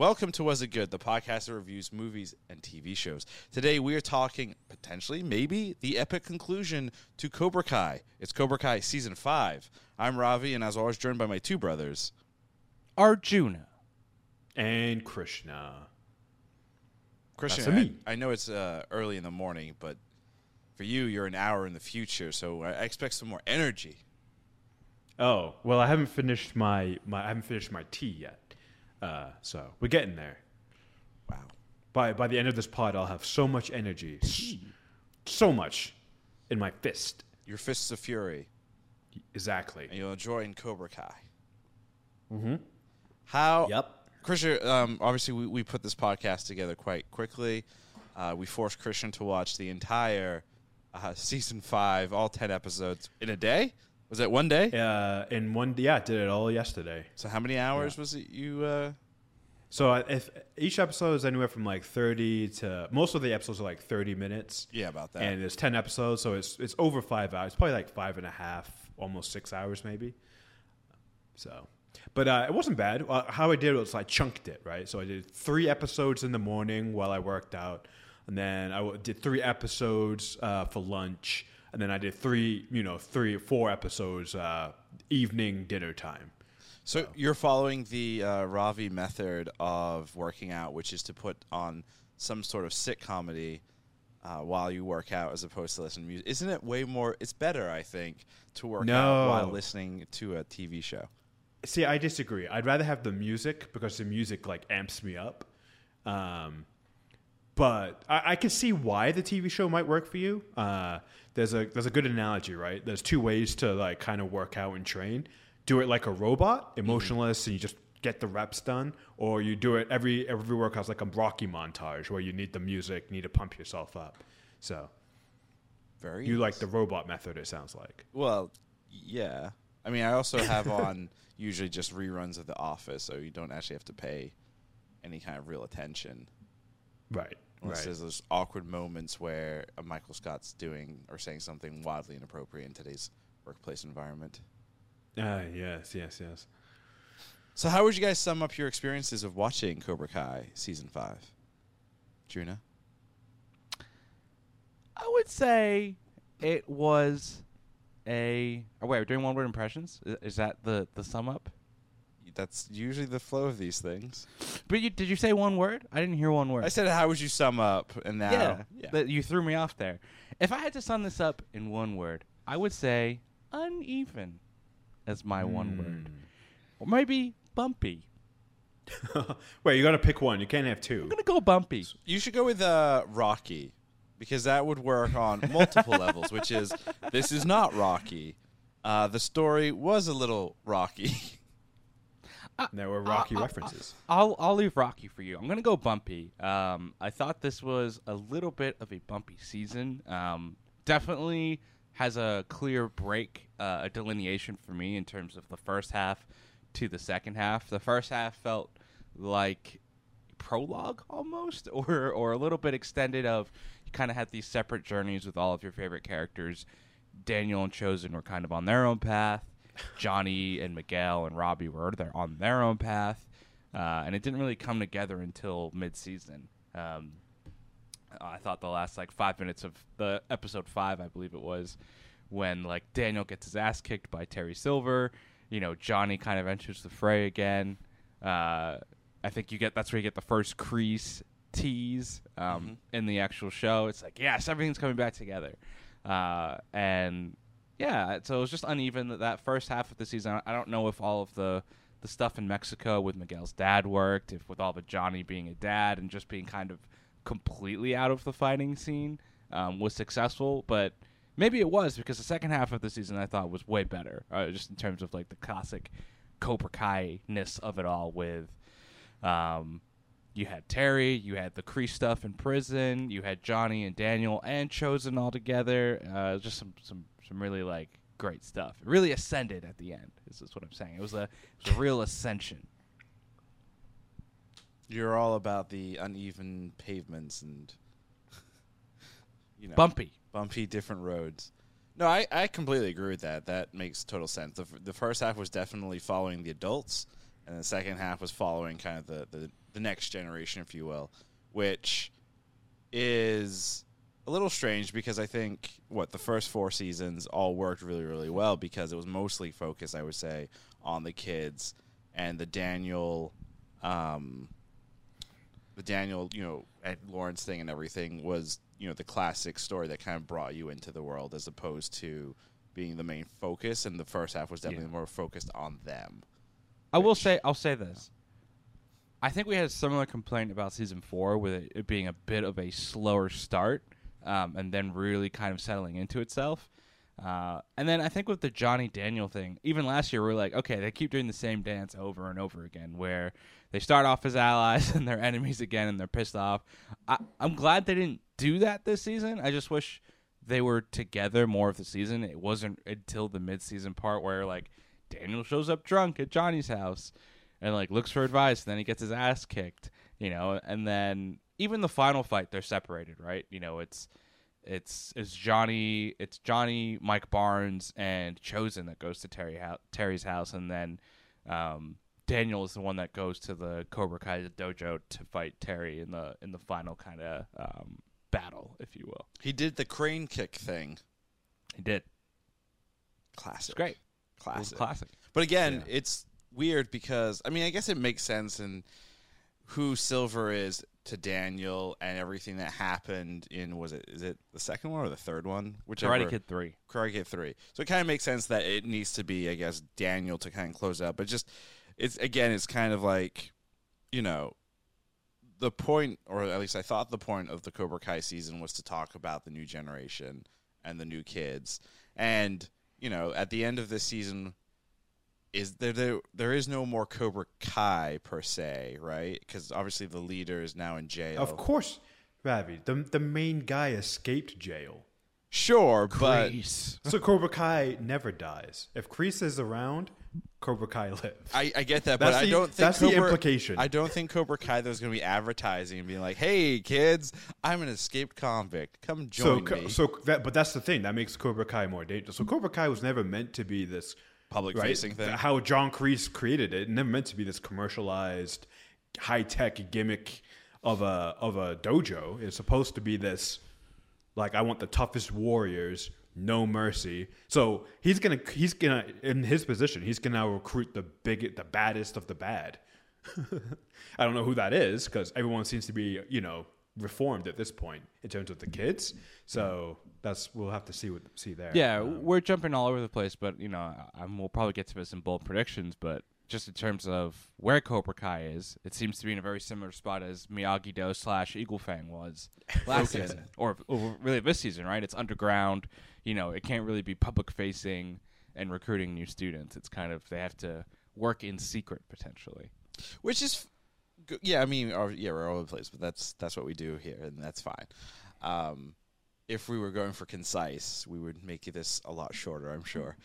Welcome to Was It Good, the podcast that reviews movies and TV shows. Today we are talking potentially, maybe, the epic conclusion to Cobra Kai. It's Cobra Kai season five. I'm Ravi, and as always, joined by my two brothers. Arjuna. and Krishna. Me. I, I know it's uh, early in the morning, but for you, you're an hour in the future, so I I expect some more energy. Oh well, I haven't finished my, my I haven't finished my tea yet, uh, so we're getting there. Wow. By by the end of this pod, I'll have so much energy, S- so much in my fist. Your fists of fury, Exactly. and you'll join Cobra Kai. Mm-hmm. How? Yep. Krishna, um, obviously, we, we put this podcast together quite quickly. Uh, we forced Krishna to watch the entire uh, season five, all 10 episodes, in a day. Was it one day? Uh, in one, yeah, I did it all yesterday. So, how many hours was it you. Uh, So I- if each episode is anywhere from like thirty to most of the episodes are like thirty minutes. yeah, about that. and there's 10 episodes so it's it's over five hours probably like five and a half almost six hours maybe so but uh, it wasn't bad uh, how i did it was i chunked it right so i did three episodes in the morning while i worked out and then i w- did three episodes uh, for lunch and then i did three you know three four episodes uh, evening dinner time So you're following the uh, Ravi method of working out, which is to put on some sort of sick comedy uh, while you work out, as opposed to listening to music. Isn't it way more? It's better, I think, to work out while listening to a TV show. See, I disagree. I'd rather have the music because the music like amps me up. Um, but I, I can see why the TV show might work for you. Uh, there's a there's a good analogy, right? There's two ways to like kind of work out and train. Do it like a robot, mm-hmm. emotionless, and you just get the reps done, or you do it every every workout's like a Rocky montage where you need the music, need to pump yourself up. So Very. you like the robot method. It sounds like. Well, yeah. I mean, I also have on usually just reruns of The Office, so you don't actually have to pay any kind of real attention. Right. Unless Right. there's those awkward moments where uh, Michael Scott's doing or saying something wildly inappropriate in today's workplace environment. Ah, yes, yes, yes. So, how would you guys sum up your experiences of watching Cobra Kai season five? Juna? I would say it was a. Oh, wait, we're doing one word impressions? Is, is that the, the sum up? That's usually the flow of these things. But you, did you say one word? I didn't hear one word. I said, how would you sum up? And now, yeah, That you threw me off there. If I had to sum this up in one word, I would say uneven as my one word. Or maybe bumpy. Wait, you got to pick one. You can't have two. I'm going to go bumpy. You should go with uh, Rocky because that would work on multiple levels, which is this is not Rocky. Uh, the story was a little rocky. There were Rocky references. I'll I'll leave Rocky for you. I'm gonna go bumpy. Um, I thought this was a little bit of a bumpy season. Um, definitely has a clear break, uh, a delineation for me in terms of the first half to the second half. The first half felt like prologue almost, or or a little bit extended. Of you kind of had these separate journeys with all of your favorite characters. Daniel and Chozen were kind of on their own path. Johnny and Miguel and Robby were there on their own path, uh, and it didn't really come together until mid-season. Um, I thought the last like five minutes of the episode five, I believe it was, when like Daniel gets his ass kicked by Terry Silver. You know, Johnny kind of enters the fray again. Uh, I think you get that's where you get the first Kreese tease um, in the actual show. It's like yes, everything's coming back together, uh, and yeah, so it was just uneven that, that first half of the season. I- don't know if all of the the stuff in Mexico with Miguel's dad worked, if with all the Johnny being a dad and just being kind of completely out of the fighting scene um, was successful, but maybe it was because the second half of the season I thought was way better, uh, just in terms of like the classic Cobra Kai ness of it all. With um, you had Terry, you had the Kreese stuff in prison, you had Johnny and Daniel and Chozen all together. Uh, just some some some really like great stuff. It really ascended at the end. This is what I'm saying. It was a it was a real ascension. You're all about the uneven pavements and you know Bumpy. bumpy different roads. No, I, I completely agree with that. That makes total sense. The, f- the first half was definitely following the adults, and the second half was following kind of the, the the next generation, if you will, which is a little strange because I think what the first four seasons all worked really, really well because it was mostly focused, I would say, on the kids and the Daniel, um, the Daniel, you know, Ed Lawrence thing and everything was, you know, the classic story that kind of brought you into the world as opposed to being the main focus. And the first half was definitely Yeah. more focused on them. I will say, I'll say this. I think we had a similar complaint about season four, with it, it being a bit of a slower start, um, and then really kind of settling into itself. Uh, and then I think with the Johnny Daniel thing, even last year we are like, okay, they keep doing the same dance over and over again, where they start off as allies and they're enemies again, and they're pissed off. I, I'm glad they didn't do that this season. I just wish they were together more of the season. It wasn't until the mid-season part where like Daniel shows up drunk at Johnny's house and like looks for advice, and then he gets his ass kicked, you know, and then even the final fight they're separated, right? You know, it's it's it's Johnny, it's Johnny, Mike Barnes, and Chozen that goes to Terry hou- Terry's house, and then um, Daniel is the one that goes to the Cobra Kai dojo to fight Terry in the in the final kind of um, battle, if you will. He did the crane kick thing. He did. Classic. It's great. It was Classic. classic. But again, Yeah. it's weird because I mean, I guess it makes sense in who Silver is to Daniel and everything that happened in was it is it the second one or the third one? Whichever Karate Kid three. Karate Kid three. So it kind of makes sense that it needs to be, I guess, Daniel to kind of close out. But just it's again, it's kind of like, you know, the point, or at least I thought the point of the Cobra Kai season was to talk about the new generation and the new kids. And you know, at the end of this season, is there there, there is no more Cobra Kai per se, right? Because obviously the leader is now in jail. Of course, Ravi, the the main guy escaped jail. sure, but So Cobra Kai never dies. If Kreese is around, Cobra Kai lives. I, I get that, That's but I don't think that's the implication. I don't think Cobra Kai though is going to be advertising and being like, "Hey, kids, I'm an escaped convict. Come join co- me." so that but that's the thing that makes Cobra Kai more dangerous. So Cobra Kai was never meant to be this Public right? facing thing. How John Kreese created it, never meant to be this commercialized, high tech gimmick of a of a dojo. It's supposed to be this, like I want the toughest warriors, no mercy. So he's gonna he's gonna in his position, he's gonna recruit the big the baddest of the bad. I don't know who that is because everyone seems to be you know reformed at this point in terms of the kids. So that's we'll have to see what see there. Yeah, Um, we're jumping all over the place, but you know, I, we'll probably get to this in bold predictions. But just in terms of where Cobra Kai is, it seems to be in a very similar spot as Miyagi Do slash Eagle Fang was last Okay. season, or, or really this season, right? It's underground. You know, it can't really be public facing and recruiting new students. It's kind of they have to work in secret potentially. which is g- yeah i mean yeah we're all over the place but that's that's what we do here and that's fine um, if we were going for concise we would make this a lot shorter i'm sure.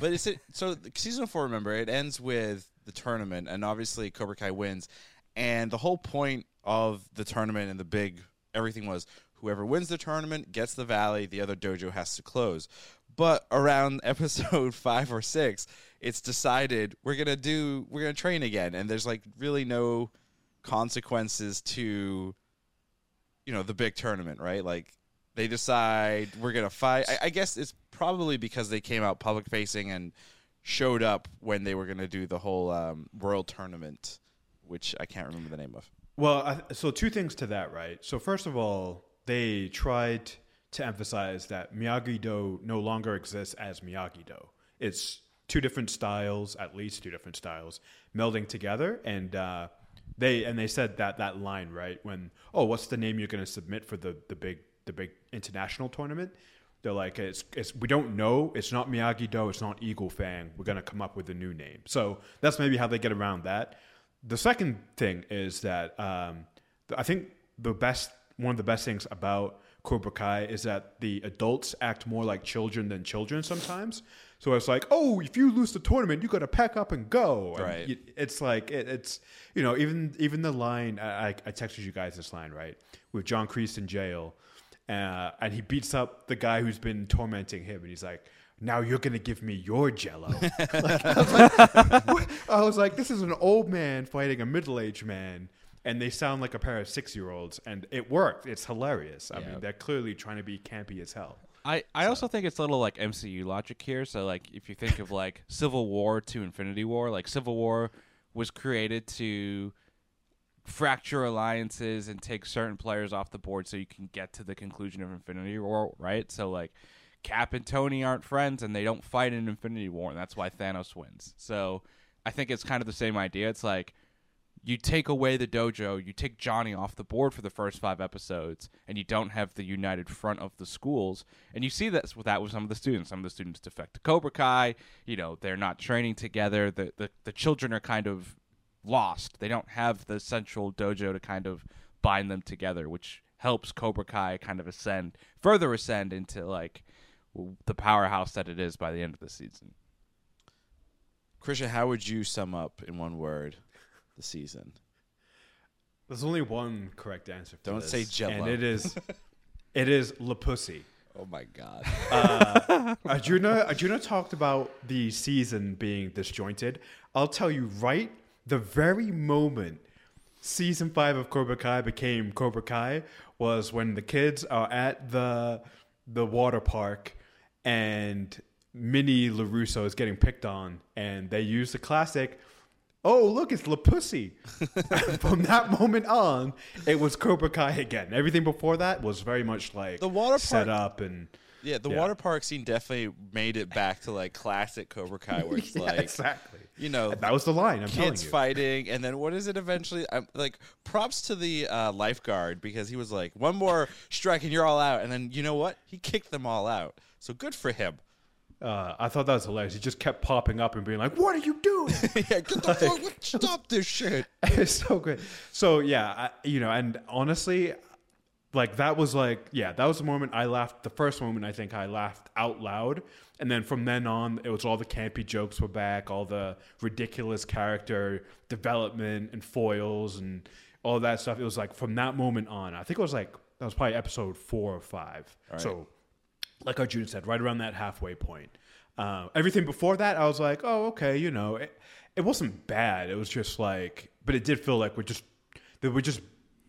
But is it so season four remember it ends with the tournament and obviously cobra kai wins. And the whole point of the tournament and the big everything was whoever wins the tournament gets the valley the other dojo has to close. But around episode five or six it's decided we're gonna do we're gonna train again. And there's like really no consequences to you know the big tournament right? Like they decide we're gonna fight I, I guess it's probably because they came out public facing and showed up when they were gonna do the whole um, world tournament which i can't remember the name of Well, I, so two things to that, right? So first of all, they tried to emphasize that Miyagi Do no longer exists as Miyagi Do. It's two different styles, at least two different styles, melding together, and uh, they and they said that that line right when oh, what's the name you're going to submit for the the big the big international tournament? They're like, it's, it's we don't know. It's not Miyagi Do. It's not Eagle Fang. We're gonna come up with a new name. So that's maybe how they get around that. The second thing is that um, I think the best one of the best things about Cobra Kai is that the adults act more like children than children sometimes. So it's like, oh, if you lose the tournament, you got to pack up and go. And Right. it's like it, it's you know even even the line I, I I texted you guys this line right with John Kreese in jail, uh, and he beats up the guy who's been tormenting him, and he's like. Now you're gonna give me your Jello. Like, I, was like. I was like, this is an old man fighting a middle-aged man, and they sound like a pair of six year olds, and it worked. It's hilarious. I Yeah. mean, they're clearly trying to be campy as hell. I, I also think it's a little like MCU logic here. So like if you think of like Civil War to Infinity War, like Civil War was created to fracture alliances and take certain players off the board so you can get to the conclusion of Infinity War, right? So like Cap and Tony aren't friends and they don't fight in Infinity War and that's why Thanos wins. So I think it's kind of the same idea. It's like you take away the dojo, you take Johnny off the board for the first five episodes, and you don't have the united front of the schools. And you see that with that with some of the students. Some of the students defect to Cobra Kai. You know, they're not training together. The the, the children are kind of lost. They don't have the central dojo to kind of bind them together, which helps Cobra Kai kind of ascend further ascend into like the powerhouse that it is by the end of the season. Krishna, how would you sum up in one word the season? There's only one correct answer. For Don't this, say Jell-O. and it is, it is La Pussy. Oh my god. Uh, Arjuna, Arjuna talked about the season being disjointed. I'll tell you right, the very moment season five of Cobra Kai became Cobra Kai was when the kids are at the the water park and Minnie LaRusso is getting picked on and they use the classic Oh, look, it's La Pussy. From that moment on, it was Cobra Kai again. Everything before that was very much like The water park, set up and Yeah, the Yeah. water park scene definitely made it back to like classic Cobra Kai, where it's Yeah, like exactly. you know That was the line. I'm telling kids you. fighting, and then what is it eventually? I'm like props to the uh, lifeguard because he was like one more strike and you're all out, and then you know what? He kicked them all out. So good for him. Uh, I thought that was hilarious. He just kept popping up and being like, "What are you doing?" yeah, get the fuck, what- stop this shit. it's so good. So yeah, I, you know, and honestly, like that was like yeah, that was the moment I laughed. The first moment I think I laughed out loud, and then from then on, it was all the campy jokes were back, all the ridiculous character development and foils and all that stuff. It was like from that moment on. I think it was like that was probably episode four or five. So like Arjun said, right around that halfway point. Uh, everything before that, I was like, oh, okay, you know, it, it wasn't bad. It was just like, but it did feel like we're just, that we're just,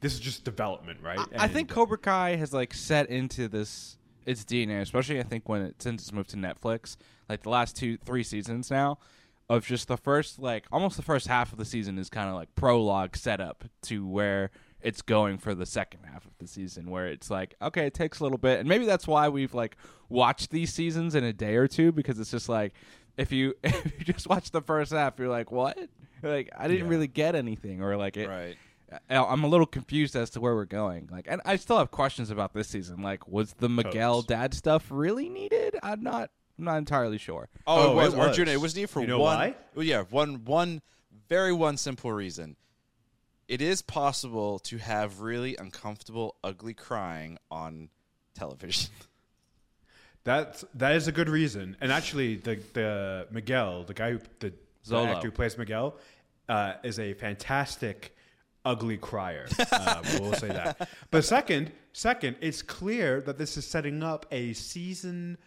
this is just development, right? I And- think Cobra Kai has like set into this its DNA, especially I think when it since it's moved to Netflix, like the last two three seasons now, of just the first like almost the first half of the season is kind of like prologue setup to where it's going for the second half of the season where it's like okay it takes a little bit and maybe that's why we've like watched these seasons in a day or two because it's just like if you if you just watch the first half you're like what like I didn't Yeah. really get anything or like it Right. I- I'm a little confused as to where we're going. Like, and I still have questions about this season. Like, was the Miguel Totes. dad stuff really needed? I'm not. I'm not entirely sure. Oh, Oh, it was it was. Arjuna. It was needed for You know one. why? Well, yeah, one one very one simple reason. It is possible to have really uncomfortable, ugly crying on television. That's that is a good reason. And actually, the the Miguel, the guy who the, the actor who plays Miguel, uh, is a fantastic ugly crier. Uh, we'll say that. But second, second, it's clear that this is setting up a season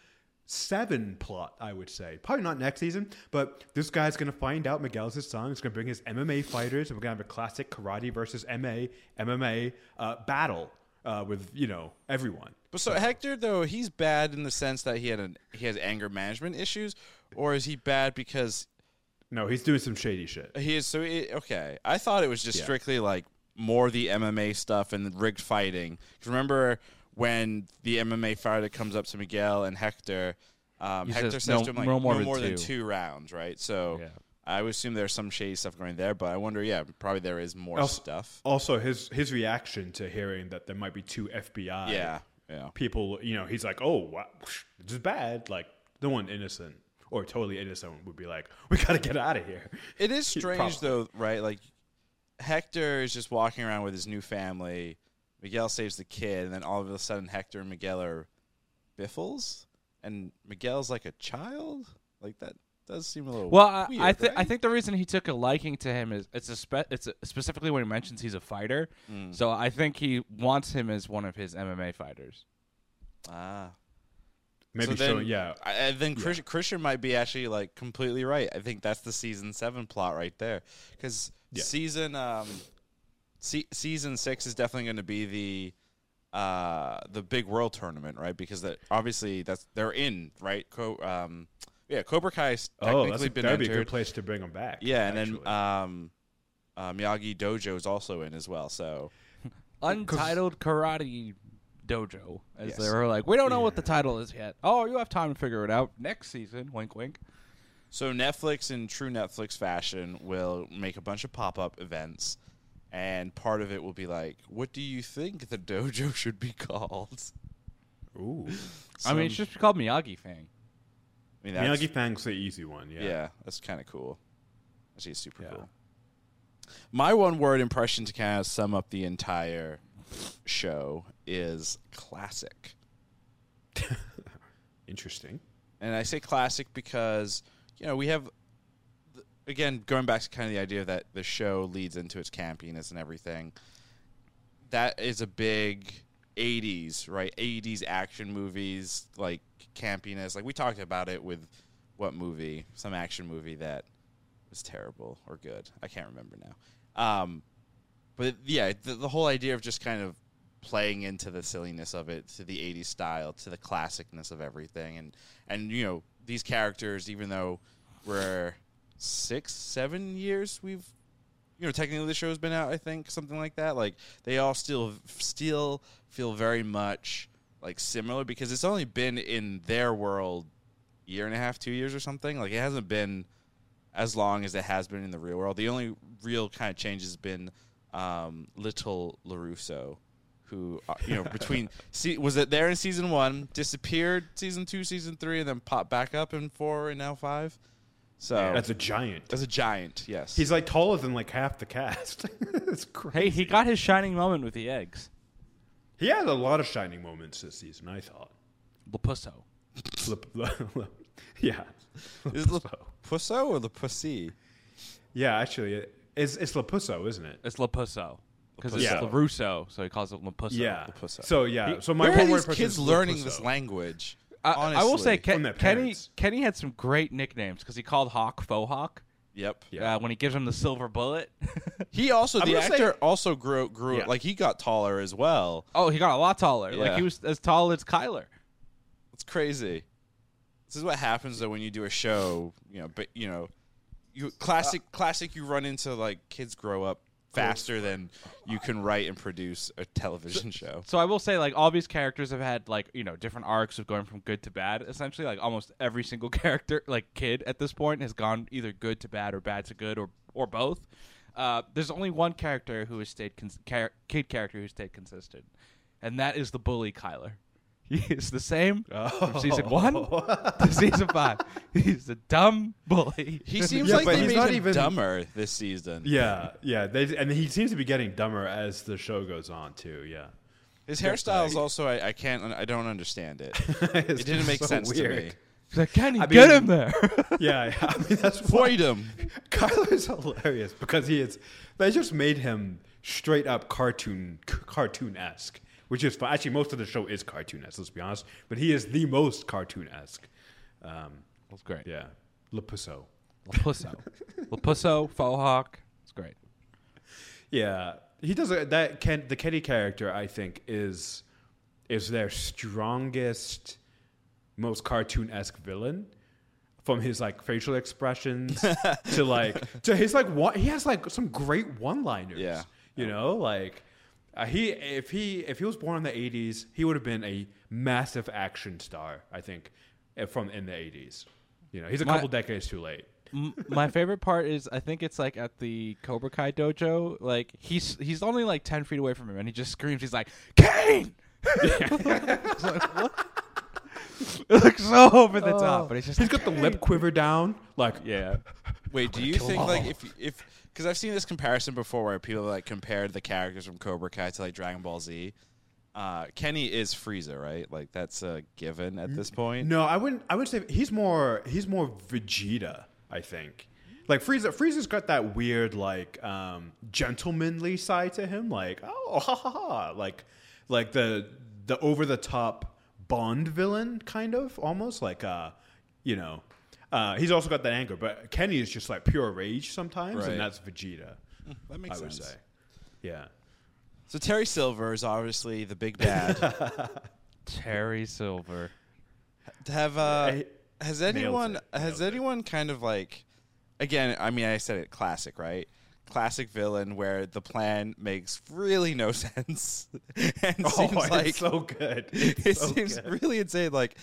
seven plot. I would say probably not next season, but this guy's gonna find out Miguel's his son. He's gonna bring his MMA fighters, and we're gonna have a classic karate versus MA MMA uh, battle uh, with you know everyone. But so Hector, though, he's bad in the sense that he had an he has anger management issues, or is he bad because No, he's doing some shady shit. he is so he, okay? I thought it was just Yeah. strictly like more the MMA stuff and the rigged fighting. 'Cause remember when the MMA fighter comes up to Miguel and Hector, um, He Hector says, says "No- to him like no more no than more than two." two rounds, right? So Yeah. I would assume there's some shady stuff going there, but I wonder, yeah, probably there is more Also- stuff. Also, his his reaction to hearing that there might be two FBI Yeah, yeah. people, you know, he's like, "Oh, wow, this is bad." Like, no one innocent or totally innocent would be like, "We got to get out of here." It is strange though, right? Like Hector is just walking around with his new family. Miguel saves the kid, and then all of a sudden Hector and Miguel are biffles, and Miguel's like a child. Like that does seem a little Well, I, weird, I think I think the reason he took a liking to him is it's a spe- it's a, specifically when he mentions he's a fighter. Mm. So I think he wants him as one of his MMA fighters. ah. Maybe so then, showing, yeah. I, and then Krishna, Krishna might be actually like completely right. I think that's the season seven plot right there, because Yeah. season um, se- season six is definitely going to be the uh the big world tournament, right? Because that obviously that's they're in right. Co- um, yeah, Cobra Kai's technically Oh, that's a, been that'd be a good place to bring them back. yeah, and then um, uh, Miyagi Dojo is also in as well. So Untitled Karate Dojo, as Yes. they were like, we don't know what the title is yet. Oh, you have time to figure it out next season. Wink, wink. So Netflix, in true Netflix fashion, will make a bunch of pop-up events, and part of it will be like, "What do you think the dojo should be called?" Ooh, I mean, it should be called Miyagi Fang. I mean, Miyagi Fang's the easy one. Yeah. yeah. that's kind of cool. Actually, it's super Yeah. cool. My one-word impression to kind of sum up the entire show is classic. Interesting. And I say classic because, you know, we have, again, going back to kind of the idea that the show leads into its campiness and everything. That is a big 80s, right? 80s action movies, like campiness. Like we talked about it with what movie? Some action movie that was terrible or good. I can't remember now. Um, but yeah, the, the whole idea of just kind of playing into the silliness of it, to the '80s style, to the classicness of everything, and and you know these characters, even though we're six, seven years, we've you know technically the show's been out, I think something like that. Like they all still still feel very much like similar because it's only been in their world year and a half, two years or something. Like it hasn't been as long as it has been in the real world. The only real kind of change has been um, Little Larusso, who uh, you know between se- was it there in season one, disappeared season two, season three, and then popped back up in four and now five. So That's a giant. That's a giant, yes. He's like taller than like half the cast. it's crazy. Hey, he got his shining moment with the eggs. He had a lot of shining moments this season. I thought. Lapusso. Lip- lip- yeah. is it the Pusso or the Pussy? Yeah, actually, it- it's it's Lapusso, isn't it? It's Lapusso. Because it's Yeah. LaRusso, so he calls it Lapusso. Yeah. Lapusso. So yeah. So my Where are one these kids is learning this language? I, I will say, Ken, Kenny. Kenny had some great nicknames because he called Hawk Faux Hawk Yep. Yeah. uh, when he gives him the silver bullet. He also the gonna say- actor also grew grew Yeah. like he got taller as well. oh, he got a lot taller. Like he was as tall as Kyler. It's crazy. This is what happens though when you do a show, you know, but you know, you classic classic you run into like kids grow up faster than you can write and produce a television show. So I will say, like all these characters have had like you know different arcs of going from good to bad. Essentially, like almost every single character, like kid at this point, has gone either good to bad or bad to good or or both. Uh, there's only one character who has stayed cons- kid character who stayed consistent, and that is the bully Kyler. He is the same from oh. season one to season five. He's a dumb bully. He seems Yeah, like they he's made not him even- dumber this season. Yeah, yeah. They, and he seems to be getting dumber as the show goes on too. Yeah. His hairstyle is also I, I can't I don't understand it. it It didn't make sense to me. He's like, Kenny, I get mean- him there. Yeah, yeah. I mean that's why Void him. Kyler's hilarious because he is. They just made him straight up cartoon cartoon esque, which is fun. Actually, most of the show is cartoon esque. Let's be honest, but he is the most cartoon esque. Um, That's great. yeah, Lapusso. Lapusso, Lapusso, Faux Hawk. It's great. Yeah, he does a, that. Ken, the Kenny character, I think, is is their strongest, most cartoon esque villain. From his like facial expressions to like to his like one, he has like some great one liners. Yeah. you know, like uh, he if he if he was born in the '80s, he would have been a massive action star. I think uh, from in the '80s. You know, he's a My- couple decades too late. M- my favorite part is I think it's like at the Cobra Kai dojo. Like he's he's only like ten feet away from him, and he just screams. He's like, "Kane!" It's like. It looks so over the top, but he's just He's like, got the lip quiver down, like yeah. Wait, do you think them like if if because I've seen this comparison before where people like compared the characters from Cobra Kai to like Dragon Ball Z. Uh, Kenny is Frieza, right? Like that's a given at this point. No, I wouldn't. I would say he's more. He's more Vegeta. I think. Like Frieza, Frieza's got that weird, like, um, gentlemanly side to him. Like, oh, ha ha ha. Like, like the the over the top Bond villain, kind of almost like, uh, you know. Uh, he's also got that anger, but Kenny is just like pure rage sometimes, Right. and that's Vegeta. That makes I would sense. say. Yeah. So Terry Silver is obviously the big bad. Terry Silver. Have uh, Hey, has nailed anyone it, has nailed it. anyone kind of like again? I mean, I said it classic, right? Classic villain where the plan makes really no sense and Oh, seems it's like so good. it so seems good. really insane. Like,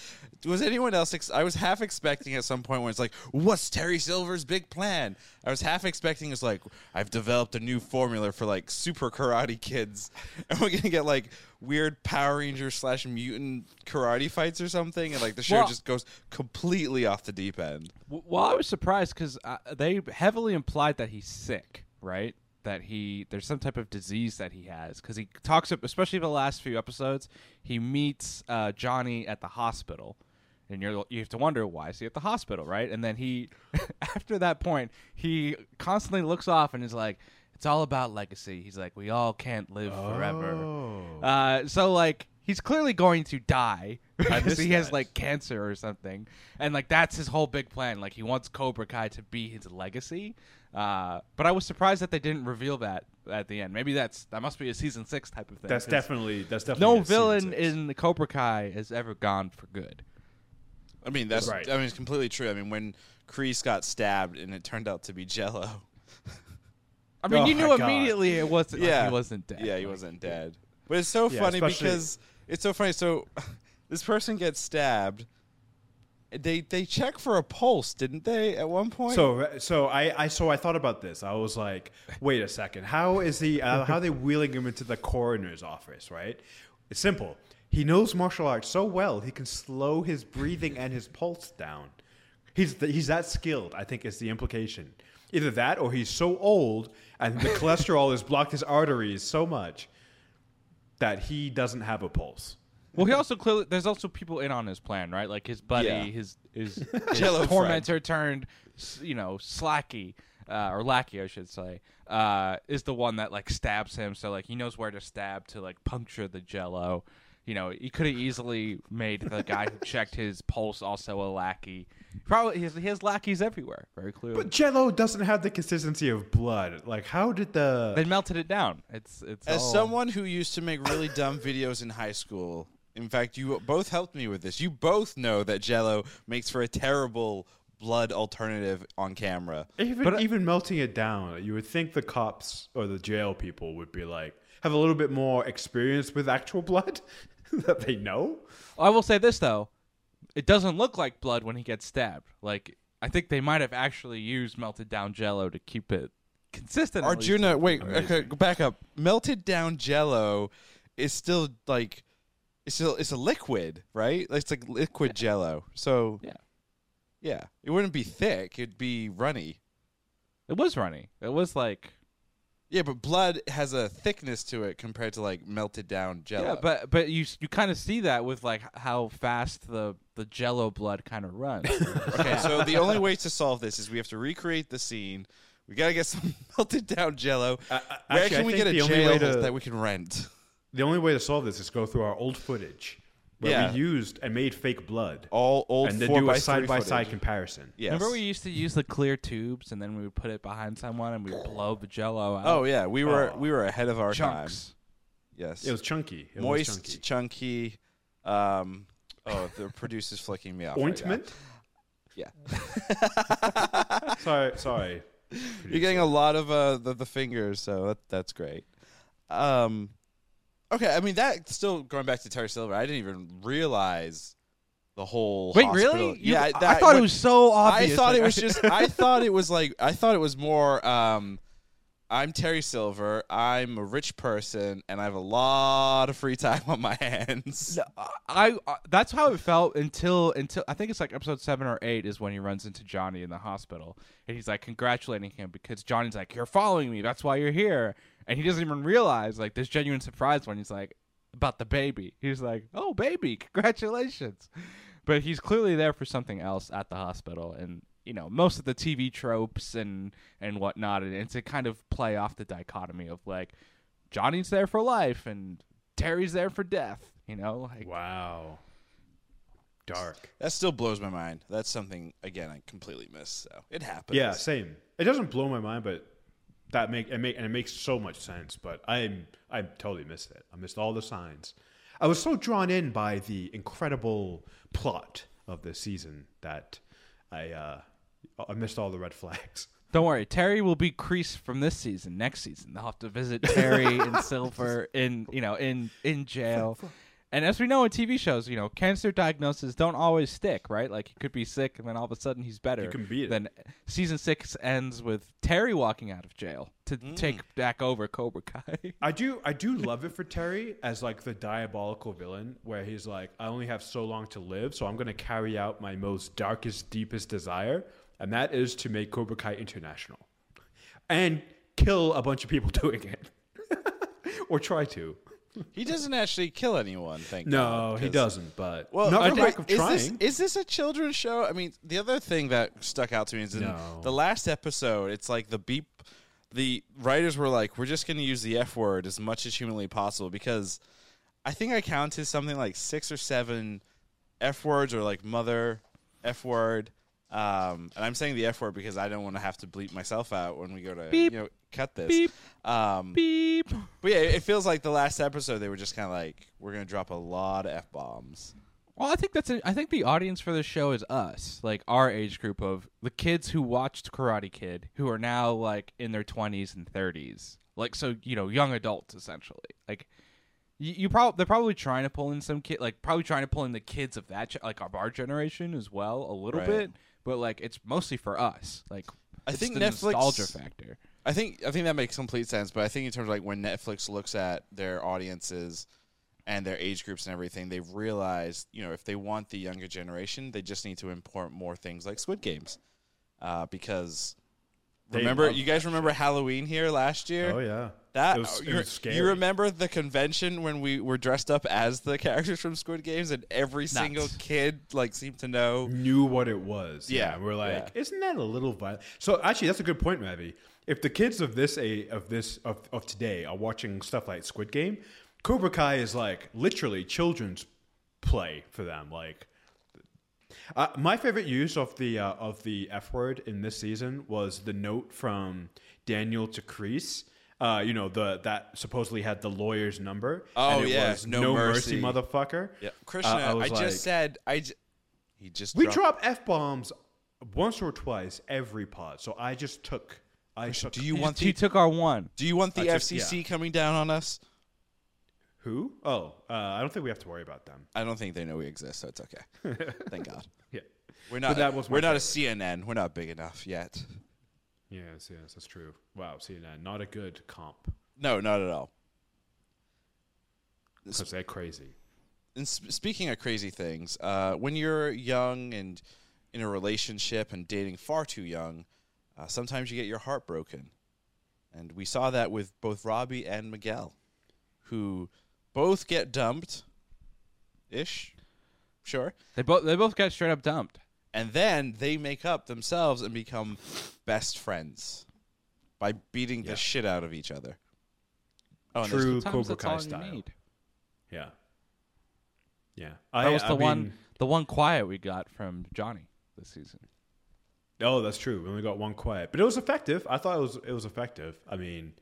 was anyone else? Ex- I was half expecting at some point when it's like, "What's Terry Silver's big plan?" I was half expecting it's like, "I've developed a new formula for like super karate kids, and we're gonna get like weird Power Ranger slash mutant karate fights or something," and like the show Well- just goes completely off the deep end. Well, I was surprised because uh, they heavily implied that he's sick, right? That he there's some type of disease that he has because he talks, especially the last few episodes. He meets uh, Johnny at the hospital, and you're you have to wonder why is he at the hospital, right? And then he, after that point, he constantly looks off and is like, "It's all about legacy." He's like, "We all can't live forever." Oh. Uh, so like he's clearly going to die because missed he has that. like cancer or something, and like that's his whole big plan. Like he wants Cobra Kai to be his legacy. Uh, but I was surprised that they didn't reveal that at the end. Maybe that's that must be a season six type of thing. That's definitely that's definitely no a villain six. in the Cobra Kai has ever gone for good. I mean, that's Right. I mean, it's completely true. I mean, when Kreese got stabbed and it turned out to be Jello. I mean, Oh you knew God. immediately it wasn't. like, yeah, he wasn't dead. Yeah, he Like, wasn't dead. But it's so Yeah, funny especially- because it's so funny. So this person gets stabbed. They they check for a pulse, didn't they? At one point. So so I, I so I thought about this. I was like, wait a second. How is he? Uh, how are they wheeling him into the coroner's office? Right? It's simple. He knows martial arts so well he can slow his breathing and his pulse down. He's th- he's that skilled. I think is the implication. Either that or he's so old and the cholesterol has blocked his arteries so much that he doesn't have a pulse. Well, he also clearly there's also people in on his plan, right? Like his buddy, Yeah. his his, his Jello tormentor turned, s- you know, Slacky uh, or Lackey, I should say, uh, is the one that like stabs him. So like he knows where to stab to like puncture the Jello. You know, he could have easily made the guy who checked his pulse also a lackey. Probably his, has, he has lackeys everywhere, very clearly. But Jello doesn't have the consistency of blood. Like how did the they melted it down. It's it's As all- someone who used to make really dumb videos in high school, in fact, you both helped me with this. You both know that Jello makes for a terrible blood alternative on camera. Even But, uh, even melting it down, you would think the cops or the jail people would be like have a little bit more experience with actual blood that they know. I will say this though, it doesn't look like blood when he gets stabbed. Like I think they might have actually used melted down Jello to keep it consistent. at least. Arjuna, wait, Amazing. okay, go back up. Melted down Jello is still like it's still it's a liquid, right? It's like liquid Jello. So Yeah. yeah, it wouldn't be thick; it'd be runny. It was runny. It was like Yeah, but blood has a thickness to it compared to like melted down Jello. yeah, but but you you kind of see that with like how fast the the Jello blood kind of runs. Okay, so the only way to solve this is we have to recreate the scene. We gotta get some melted down Jello. I- I- Where actually, can we get a the only jail to- that we can rent? The only way to solve this is go through our old footage where Yeah. we used and made fake blood All old and then do a side by side comparison. Yes. Remember we used to use the clear tubes and then we would put it behind someone and we would blow the Jello out. Oh yeah, we were Oh. we were ahead of our chunks. time. Yes. It was chunky. It was moist, chunky. chunky. Um, oh, the producer's flicking me off. right. Ointment? yeah, sorry, sorry. you're getting a lot of uh, the the fingers, so that, that's great. Um, okay, I mean that still going back to Terry Silver. I didn't even realize the whole. Wait, hospital- really? You- yeah, I that- thought it was so obvious. I thought it was just. I thought it was like. I thought it was more. Um, I'm Terry Silver. I'm a rich person, and I have a lot of free time on my hands. No, I, I that's how it felt until until I think it's like episode seven or eight is when he runs into Johnny in the hospital and he's like congratulating him because Johnny's like you're following me that's why you're here and he doesn't even realize like this genuine surprise when he's like about the baby he's like oh baby congratulations but he's clearly there for something else at the hospital and you know most of the TV tropes and and whatnot and it's a kind of play off the dichotomy of like Johnny's there for life and Terry's there for death. You know, like Wow. Dark. That still blows my mind. That's something again I completely missed. So it happens. Yeah, same. It doesn't blow my mind, but that make and make and it makes so much sense. But I'm I totally missed it. I missed all the signs. I was so drawn in by the incredible plot of this season that I uh, I missed all the red flags. Don't worry, Terry will be creased from this season. Next season, they'll have to visit Terry and Silver in you know in in jail. And as we know in TV shows, you know, cancer diagnoses don't always stick, right? Like he could be sick and then all of a sudden he's better. You can beat it. Then season six ends with Terry walking out of jail to Mm. take back over Cobra Kai. I do I do love it for Terry as like the diabolical villain where he's like I only have so long to live so I'm going to carry out my most darkest deepest desire and that is to make Cobra Kai international and kill a bunch of people doing it or try to. He doesn't actually kill anyone. Thank No, God, he doesn't, but Well, not for lack of is trying. This, is this a children's show? I mean, the other thing that stuck out to me is in No. the last episode. It's like the beep. The writers were like, "We're just going to use the f word as much as humanly possible," because I think I counted something like six or seven f words or like mother f word. Um, and I'm saying the f word because I don't want to have to bleep myself out when we go to Beep. you know cut this. Beep. Um, Beep. But yeah, it feels like the last episode they were just kind of like, "We're going to drop a lot of f bombs." Well, I think that's. A, I think the audience for this show is us, like our age group of the kids who watched Karate Kid, who are now like in their twenties and thirties, like so you know young adults essentially. Like you, you probably they're probably trying to pull in some kid, like probably trying to pull in the kids of that, ge- like of our generation as well, a little Right. bit, but like it's mostly for us. Like I think the Netflix- nostalgia factor. I think I think that makes complete sense, but I think in terms of like when Netflix looks at their audiences and their age groups and everything, they've realized, you know, if they want the younger generation, they just need to import more things like Squid Games. Uh, because They remember love you guys remember Halloween here last year? oh yeah. That It was- it you, was scary. you remember the convention when we were dressed up as the characters from Squid Games and every single kid like seemed to know knew what it was. Yeah, we're like, isn't that a little violent? So actually, that's a good point, Ravi. If the kids of this a of this of, of today are watching stuff like Squid Game, Cobra Kai is like literally children's play for them. Like, uh, my favorite use of the uh, of the F word in this season was the note from Daniel to Kreese. Uh, you know the that supposedly had the lawyer's number. Oh, and it yeah, was, no no, mercy. mercy." motherfucker. Yeah, Uh, Krishna, I, was just like- said I j- he just we dropped- drop f bombs once or twice every pod, so I just took. I took. Do you want He the took our one. Do you want the I just- FCC coming down on us? Who? Oh, uh, I don't think we have to worry about them. I don't think they know we exist, so it's okay. Thank God. Yeah. We're not. that was my we're not a CNN. We're not big enough yet. Yes, yes, that's true. Wow, CNN, not a good comp No, not at all. because they're crazy. And sp- speaking of crazy things, uh, when you're young and in a relationship and dating far too young, uh, sometimes you get your heart broken, and we saw that with both Robby and Miguel, who both get dumped, ish, sure. They both they both got straight up dumped. and then they make up themselves and become best friends by beating Yeah. the shit out of each other. Oh, and True Sometimes Cobra that's all Kai you style. need. Yeah. Yeah. That I, was I the one mean- the one quiet we got from Johnny this season. Oh, that's true. We only got one quiet, but it was effective. I thought it was it was effective. I mean,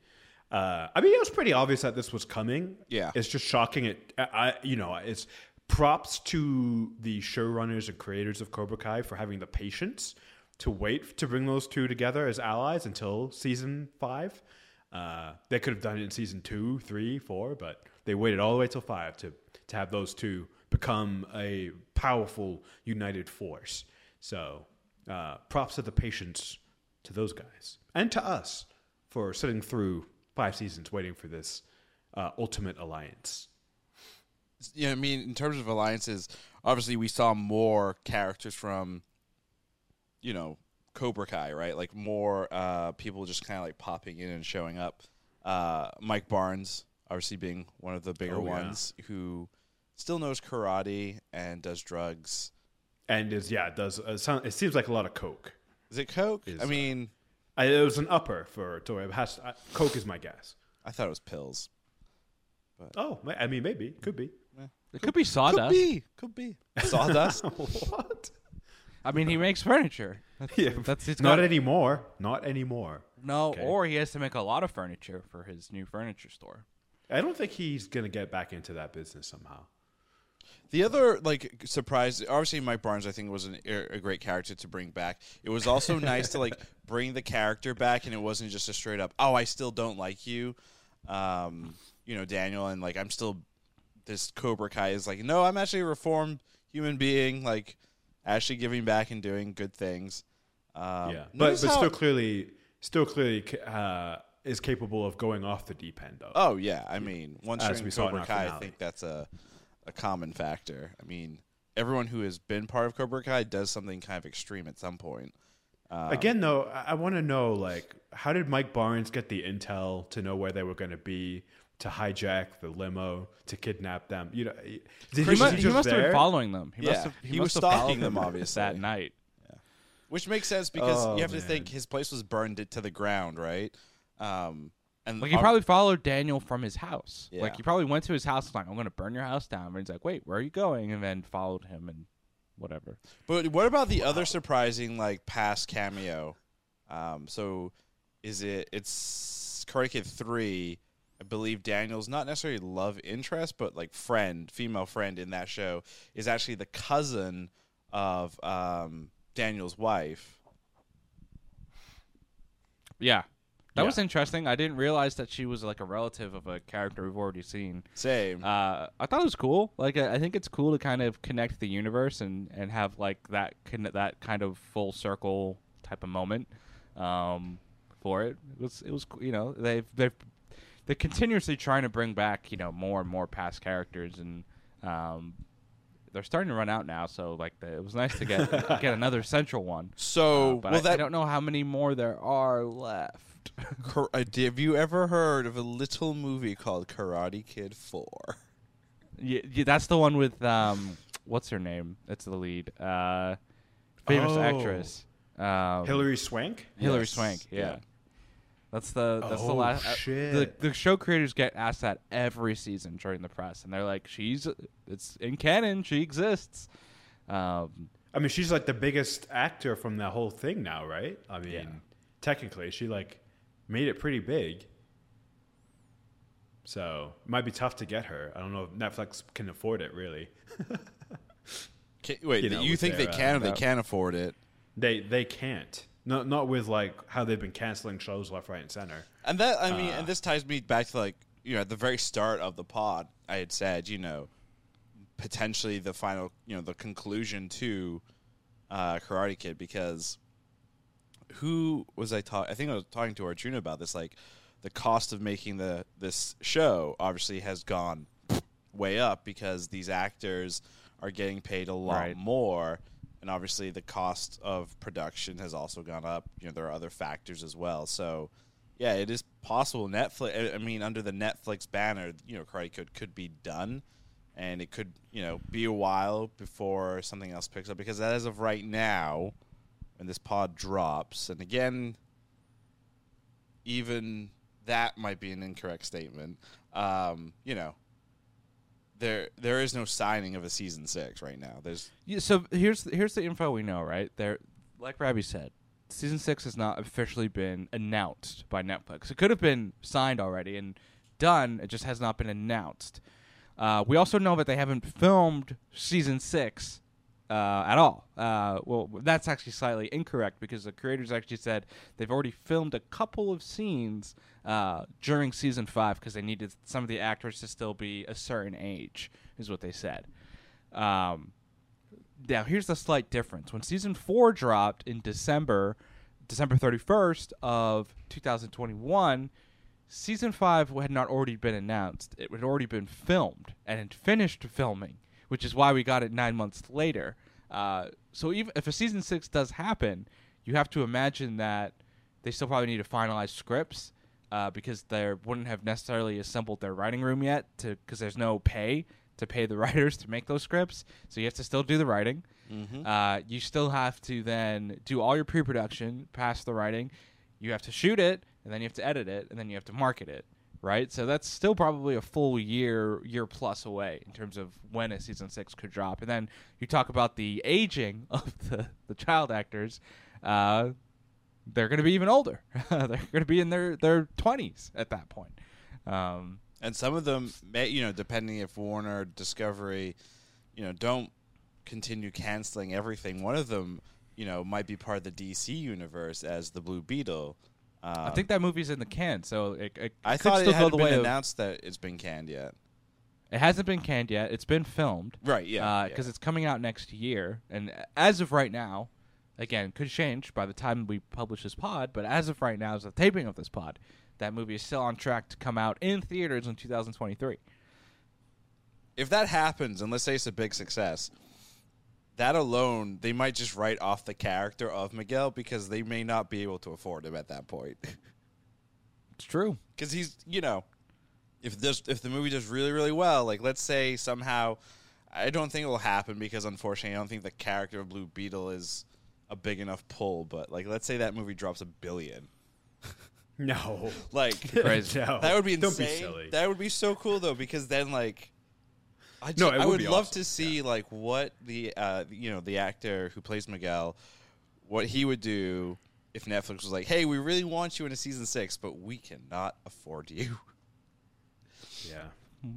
uh, I mean, it was pretty obvious that this was coming. Yeah. it's just shocking. It, I, you know, it's props to the showrunners and creators of Cobra Kai for having the patience to wait to bring those two together as allies until season five. Uh, they could have done it in season two, three, four, but they waited all the way till five to to have those two become a powerful united force. So, uh, props to the patience to those guys and to us for sitting through five seasons waiting for this uh, ultimate alliance. you know, I mean, in terms of alliances, obviously we saw more characters from, you know, Cobra Kai, right? Like more uh, people just kind of like popping in and showing up. Uh, Mike Barnes, obviously being one of the bigger Oh, yeah. ones, who still knows karate and does drugs. And is yeah, it does uh, sound, it seems like a lot of coke. Is it coke? Is, I uh, mean, I, it was an upper for Tory. It has, uh, coke is my guess. I thought it was pills. Oh, I mean, maybe could be. It could be sawdust. Could be, could be sawdust. what? I mean, he makes furniture. That's, Yeah, that's it's not got- anymore. Not anymore. No, Okay. or he has to make a lot of furniture for his new furniture store. I don't think he's gonna get back into that business somehow. The other like surprise, obviously Mike Barnes, I think was an, a great character to bring back. It was also nice to like bring the character back, and it wasn't just a straight up, "Oh, I still don't like you," um, you know, Daniel, and like I'm still this Cobra Kai is like, no, I'm actually a reformed human being, like actually giving back and doing good things. Um, yeah, but but still clearly, still clearly uh, is capable of going off the deep end though. Oh yeah, I mean, once As we saw in Cobra our Kai. I think that's a a common factor. I mean, everyone who has been part of Cobra Kai does something kind of extreme at some point. Um, Again, though, I, I want to know like how did Mike Barnes get the intel to know where they were going to be, to hijack the limo, to kidnap them? You know, did He, was mu- he he just must have been following them. He Yeah, must have. He, he must was have stalking them, obviously. that night. which makes sense because Oh, you have to think his place was burned it to the ground, right? Um, and Like he ob- probably followed Daniel from his house. Yeah. Like he probably went to his house and like, I'm gonna burn your house down. And he's like, Wait, where are you going? And then followed him and whatever. But what about the other surprising like past cameo? Um, so is it? It's Karate Kid three. I believe Daniel's not necessarily love interest, but like friend, female friend in that show is actually the cousin of um, Daniel's wife. Yeah. That Yeah. was interesting. I didn't realize that she was like a relative of a character we've already seen. Same. Uh, I thought it was cool. Like I I think it's cool to kind of connect the universe and, and have like that con- that kind of full circle type of moment um, for it. It was it was you know they've they've they're continuously trying to bring back you know more and more past characters and um, they're starting to run out now. So like the, it was nice to get get another central one. so Uh, but well, I, that I don't know how many more there are left. Kar- uh, have you ever heard of a little movie called Karate Kid Four? Yeah, yeah, that's the one with um, what's her name? That's the lead. Uh, famous Oh. actress. Um, Hilary Swank. Hilary Yes, Swank. Yeah. yeah. That's the that's the Oh, last. uh, shit. the the show creators get asked that every season during the press, and they're like, "She's it's in canon. She exists." Um, I mean, she's like the biggest actor from the whole thing now, right? I mean, Yeah. technically, she like made it pretty big. So it might be tough to get her. I don't know if Netflix can afford it. Really, Can, wait, You know, you think they their, uh, can or they can't afford it? they they can't. Not not with like how they've been canceling shows left, right, and center. And that I mean, Uh, and this ties me back to like you know at the very start of the pod, I had said you know potentially the final you know the conclusion to uh, Karate Kid because who was I talking? I think I was talking to Arjuna about this. Like the cost of making the this show obviously has gone way up because these actors are getting paid a lot Right. more and obviously the cost of production has also gone up you know there are other factors as well so yeah it is possible netflix I- mean under the netflix banner you know karate kid could be done and it could you know be a while before something else picks up because as of right now when this pod drops and again even that might be an incorrect statement um, you know there there is no signing of a season six right now. There's yeah, so here's here's the info we know. Right there, like Ravi said, season six has not officially been announced by Netflix. It could have been signed already and done. It just has not been announced. Uh, we also know that they haven't filmed season six uh, at all. Uh, well, that's actually slightly incorrect because the creators actually said they've already filmed a couple of scenes uh, during season five because they needed some of the actors to still be a certain age, is what they said. Um, now, here's the slight difference. When season four dropped in December, December 31st of 2021, season five had not already been announced. It had already been filmed and had finished filming, which is why we got it nine months later. Uh, so even if a season six does happen, you have to imagine that they still probably need to finalize scripts uh, because they wouldn't have necessarily assembled their writing room yet to because there's no pay to pay the writers to make those scripts. So you have to still do the writing. Uh, you still have to then do all your pre-production, pass the writing. You have to shoot it, and then you have to edit it, and then you have to market it. Right? So that's still probably a full year, year plus away in terms of when a season six could drop. And then you talk about the aging of the the child actors. Uh, they're going to be even older. they're going to be in their their twenties at that point. Um, And some of them, may, you know, depending if Warner, Discovery, you know, don't continue canceling everything. One of them, you know, might be part of the DC universe as the Blue Beetle. Um, I think that movie's in the can, so it, it I could thought still it go hadn't the been way of. announced that it's been canned yet. It hasn't been canned yet. It's been filmed. Right? Yeah. because yeah. it's coming out next year. And as of right now, again, could change by the time we publish this pod. But as of right now, as the taping of this pod, that movie is still on track to come out in theaters in 2023. if that happens, and let's say it's a big success, that alone, they might just write off the character of Miguel because they may not be able to afford him at that point. It's true. Because he's, you know, if this if the movie does really really well, like let's say somehow, I don't think it will happen because unfortunately I don't think the character of Blue Beetle is a big enough pull. But like let's say that movie drops a billion, No. like Crazy. No. that would be Don't insane. be silly. That would be so cool though, because then like, I, No, it I would would be love awesome. to see like what the uh you know the actor who plays Miguel, what he would do if Netflix was like, hey, we really want you in a season six, but we cannot afford you. yeah.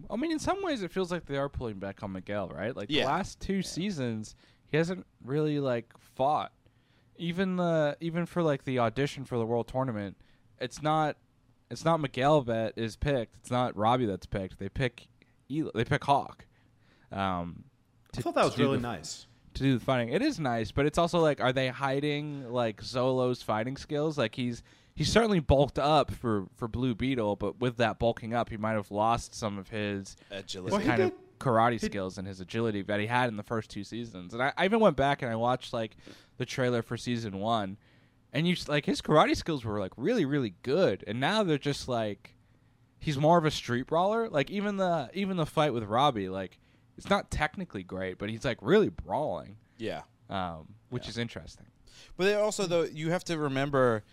I mean, in some ways, it feels like they are pulling back on Miguel, right? Like Yeah. the last two seasons, he hasn't really like fought. Even the even for like the audition for the world tournament, it's not it's not Miguel that is picked. It's not Robby that's picked. They pick Eli, they pick Hawk. Um, I thought that was really the- nice. to do the fighting. It is nice, but it's also like, are they hiding like Xolo's fighting skills? Like he's he's certainly bulked up for for Blue Beetle, but with that bulking up, he might have lost some of his Agility. Well, he kind of karate he- skills and his agility that he had in the first two seasons. And I, I even went back and I watched like the trailer for season one, and you like his karate skills were like really really good, and now they're just like he's more of a street brawler. Like even the even the fight with Robby, like it's not technically great, but he's like really brawling yeah. um, which is interesting. But then also though you have to remember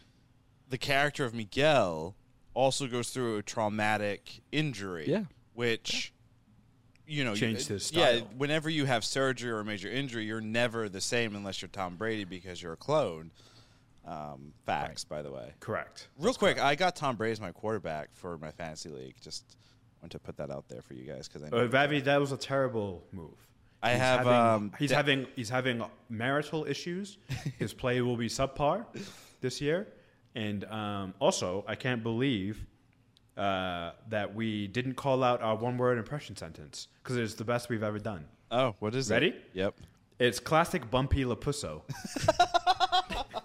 the character of Miguel also goes through a traumatic injury. Yeah. Which you know, Changed you, his Yeah, whenever you have surgery or a major injury, you're never the same unless you're Tom Brady because you're a clone. Um, facts, by the way. Correct. Real quick, I got Tom Brady as my quarterback for my fantasy league. Just want to put that out there for you guys because I know Uh, Ravi, that was a terrible move. I He's have, having, um, he's da- having he's having marital issues. His play will be subpar this year, and um, also I can't believe uh, that we didn't call out our one word impression sentence because it's the best we've ever done. Oh, what is Ready? it? Ready? Yep. It's classic Bumpy Lapusso.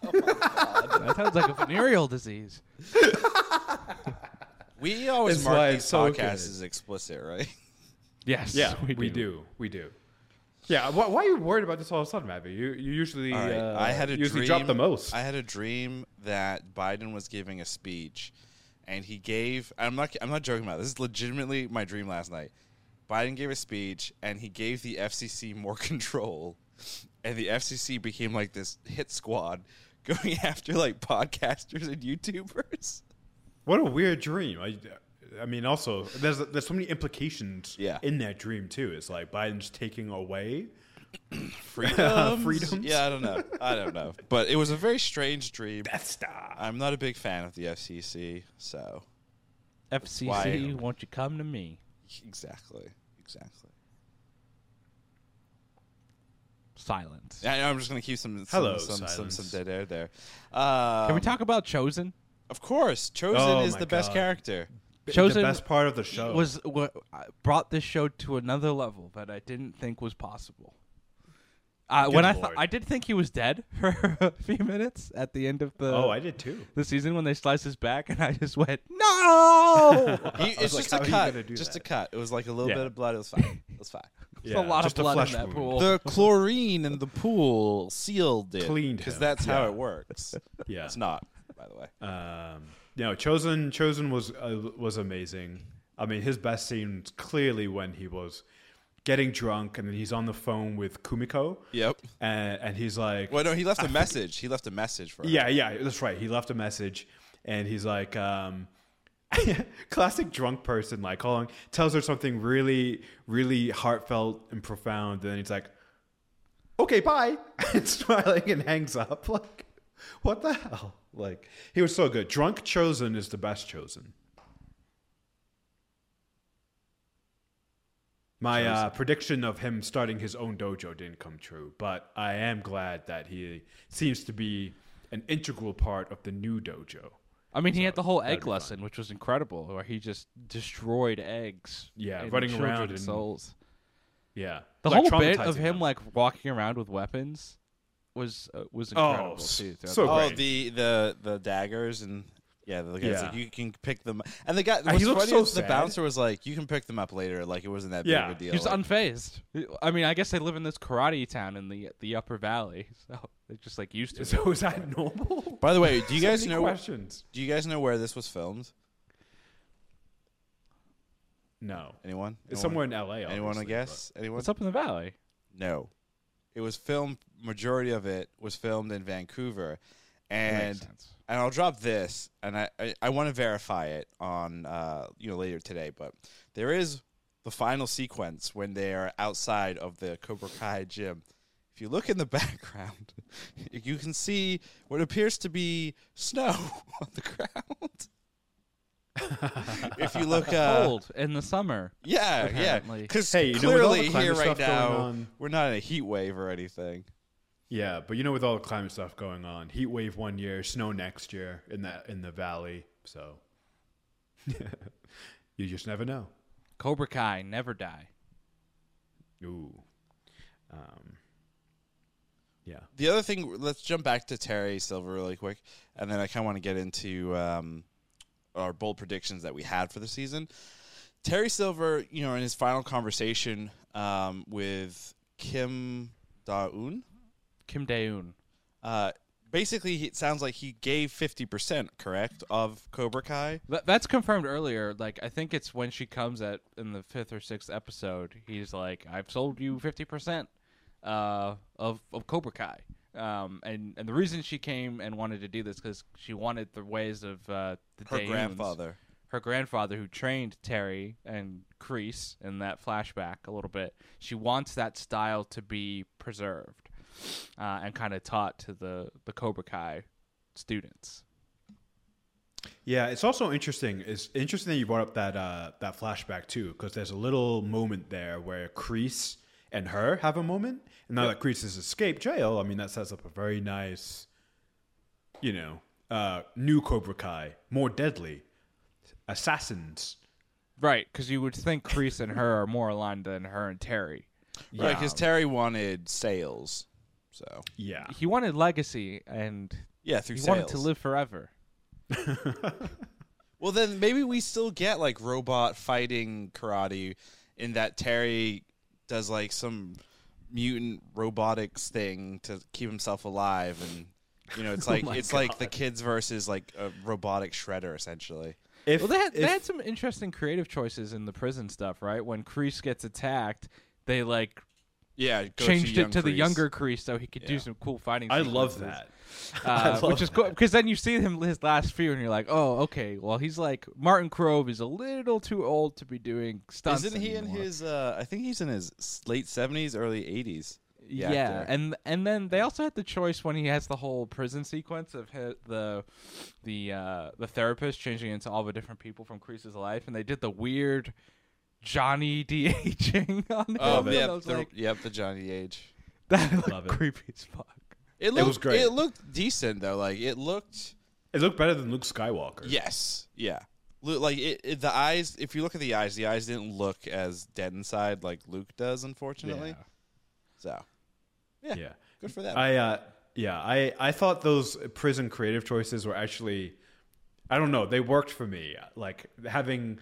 that sounds like a venereal disease. We always It's mark why these so podcasts good. as explicit, right? Yes, Yeah, we, do. We do. Yeah, why, why are you worried about this all of a sudden, Ravi? You you usually All right. uh, I had a usually dream. drop the most. I had a dream that Biden was giving a speech, and he gave. I'm not. I'm not joking about this. This is legitimately my dream last night. Biden gave a speech, and he gave the FCC more control, and the FCC became like this hit squad going after like podcasters and YouTubers. What a weird dream. I, I mean, also there's there's so many implications Yeah. in that dream too. It's like Biden's taking away. Freedoms? Freedoms? Yeah, I don't know. I don't know. But it was a very strange dream. Death Star. I'm not a big fan of the FCC, so FCC, Why? won't you come to me? exactly, exactly. Silence. I know I'm just gonna keep some some Hello, some, some, silence. some dead air there. Um, Can we talk about Chozen? Of course, Chozen Oh is my the best God. character. Chozen the best part of the show Was what brought this show to another level that I didn't think was possible. Uh, Good when I thought lord. I did think he was dead for a few minutes at the end of the oh, I did too. the season when they sliced his back, and I just went no. He, I was it's like, just how a you cut. gonna do Just that? a cut. It was like a little Yeah. bit of blood. It was fine. It was fine. There's a lot of just a blood in that wound. pool. the chlorine in the pool sealed it. Cleaned because him. that's how it works. Yeah. It's not, by the way. Um, you know, Chozen Chozen was uh, was amazing. I mean, his best scene was clearly when he was getting drunk and then he's on the phone with Kumiko, Yep. and, and he's like, Well, no, he left a message. He left a message for her. Yeah, yeah, that's right. He left a message, and he's like, um, classic drunk person like calling tells her something really really heartfelt and profound and then he's like okay bye and smiling and hangs up like what the hell like he was so good drunk Chozen is the best Chozen my uh, prediction of him starting his own dojo didn't come true but i am glad that he seems to be an integral part of the new dojo I mean, he had the whole egg fun. lesson, which was incredible, where he just destroyed eggs. Yeah, in running around and- souls. yeah The Like, whole bit of traumatizing him like walking around with weapons was uh, was Oh, incredible s- too. so the- Oh, great. the the the daggers and yeah, the guys Yeah. like you can pick them. And the guy, Uh, he what's funny so is the bouncer was like, "You can pick them up later." Like it wasn't that big Yeah. of a deal. He was Like, unfazed. I mean, I guess they live in this karate town in the the Upper Valley, so they're just like used to it. So is that normal? By the way, do you So guys know? questions? Do you guys know where this was filmed? No, Anyone? it's No somewhere in L.A. Anyone? I obviously, guess. Anyone? What's up in the valley? No. It was filmed. Majority of it was filmed in Vancouver, and and I'll drop this, and I I, I want to verify it on uh you know later today, but there is the final sequence when they are outside of the Cobra Kai gym. If you look in the background, you can see what appears to be snow on the ground. if you look, uh, Cold in the summer. yeah, yeah, because Hey, you know, with all the clearly climate here right now, on- we're not in a heat wave or anything. Yeah, but you know, with all the climate stuff going on, heat wave one year, snow next year in that in the valley. So you just never know. Cobra Kai never die. Ooh, um, yeah. The other thing, let's jump back to Terry Silver really quick, and then I kind of want to get into um, our bold predictions that we had for the season. Terry Silver, you know, in his final conversation um, with Kim Da-Eun, Kim Da-Eun. uh, basically, he- it sounds like he gave fifty percent, correct, of Cobra Kai. That's confirmed earlier. Like I think it's when she comes at in the fifth or sixth episode. He's like, "I've sold you fifty percent uh, of of Cobra Kai." Um, and and the reason she came and wanted to do this because she wanted the ways of uh, the Her Da-Euns. grandfather. her grandfather who trained Terry and Kreese in that flashback a little bit. She wants that style to be preserved uh, and kind of taught to the the Cobra Kai students. Yeah, it's also interesting. It's interesting that you brought up that uh, that flashback too, because there's a little moment there where Kreese and her have a moment, and now that Kreese has escaped jail, I mean that sets up a very nice, you know, uh, new Cobra Kai, more deadly assassins. Right, because you would think Kreese and her are more aligned than her and Terry. Right, because Terry wanted sales, so Yeah, He wanted legacy and yeah, through he sales. wanted to live forever. Well, then maybe we still get like robot fighting karate in that Terry does like some mutant robotics thing to keep himself alive, and you know, it's oh like my it's like the kids versus like a robotic shredder essentially. if Well, they had, they had some interesting creative choices in the prison stuff, right? When Kreese gets attacked, they like Yeah, changed young it to the younger Kreese so he could do some cool fighting. I love that. Uh, which is cool because then you see him his last few and you're like, oh, okay. Well, he's like Martin Kove is a little too old to be doing stunts. Isn't he in his? Uh, I think he's in his late seventies, early eighties. Yeah, actor. and and then they also had the choice when he has the whole prison sequence of hi the the uh, the therapist changing into all the different people from Kreese's life, and they did the weird Johnny de aging on him. Oh, and yep, the, like, yep, the Johnny Age. that looked creepy as fuck. It looked, was great. It looked decent though. Like it looked. It looked better than Luke Skywalker. Yes. Yeah. Like it, it, the eyes. If you look at the eyes, the eyes didn't look as dead inside like Luke does, unfortunately. Yeah. So yeah, yeah. good for that. I uh, yeah, I I thought those prison creative choices were actually, I don't know, they worked for me. Like having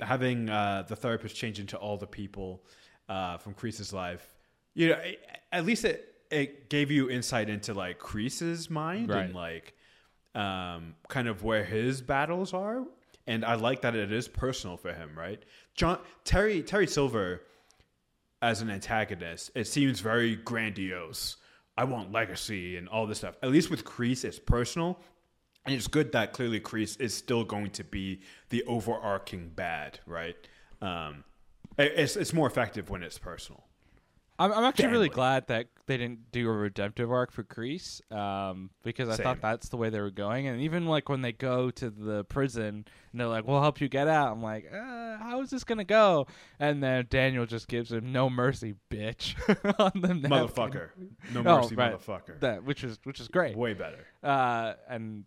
having uh, the therapist change into all the people uh, from Kreese's life. You know, at least it it gave you insight into like Kreese's mind Right. and like um, kind of where his battles are. And I like that it is personal for him, right? John Terry Terry Silver as an antagonist, it seems very grandiose. I want legacy and all this stuff. At least with Kreese, it's personal. And it's good that clearly Kreese is still going to be the overarching bad, right? Um, it's it's more effective when it's personal. I'm, I'm actually really glad that they didn't do a redemptive arc for Kreese, um, because I Same. thought that's the way they were going. And even like when they go to the prison and they're like, "We'll help you get out," I'm like, uh, "How is this gonna go?" And then Daniel just gives him no mercy, bitch, on the napkin. Motherfucker, no Oh, mercy, right. motherfucker. That which is which is great. Way better. uh, and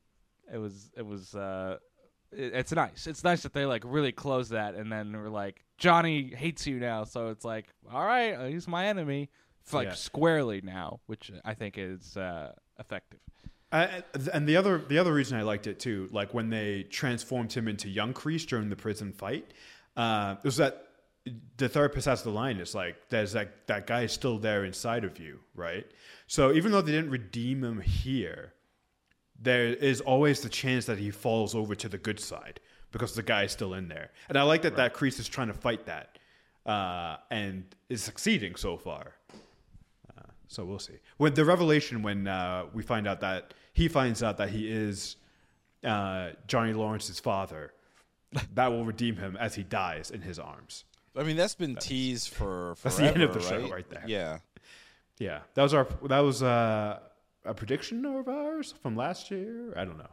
it was it was uh, it, it's nice. It's nice that they like really close that, and then we're like, Johnny hates you now, so it's like, all right, uh, he's my enemy, it's like Yeah. squarely now, which I think is uh, effective. I, and the other the other reason I liked it too, like when they transformed him into young Kreese during the prison fight, uh, was that the therapist has the line. It's like there's that that guy is still there inside of you, right? So even though they didn't redeem him here, there is always the chance that he falls over to the good side because the guy is still in there. And I like that that Kreese is trying to fight that uh, and is succeeding so far. Uh, so we'll see. When the revelation, when uh, we find out that he finds out that he is uh, Johnny Lawrence's father, that will redeem him as he dies in his arms. I mean, that's been teased for forever, That's the end of the show right? right there. Yeah. Yeah, that was our that was uh, a prediction of ours from last year. I don't know.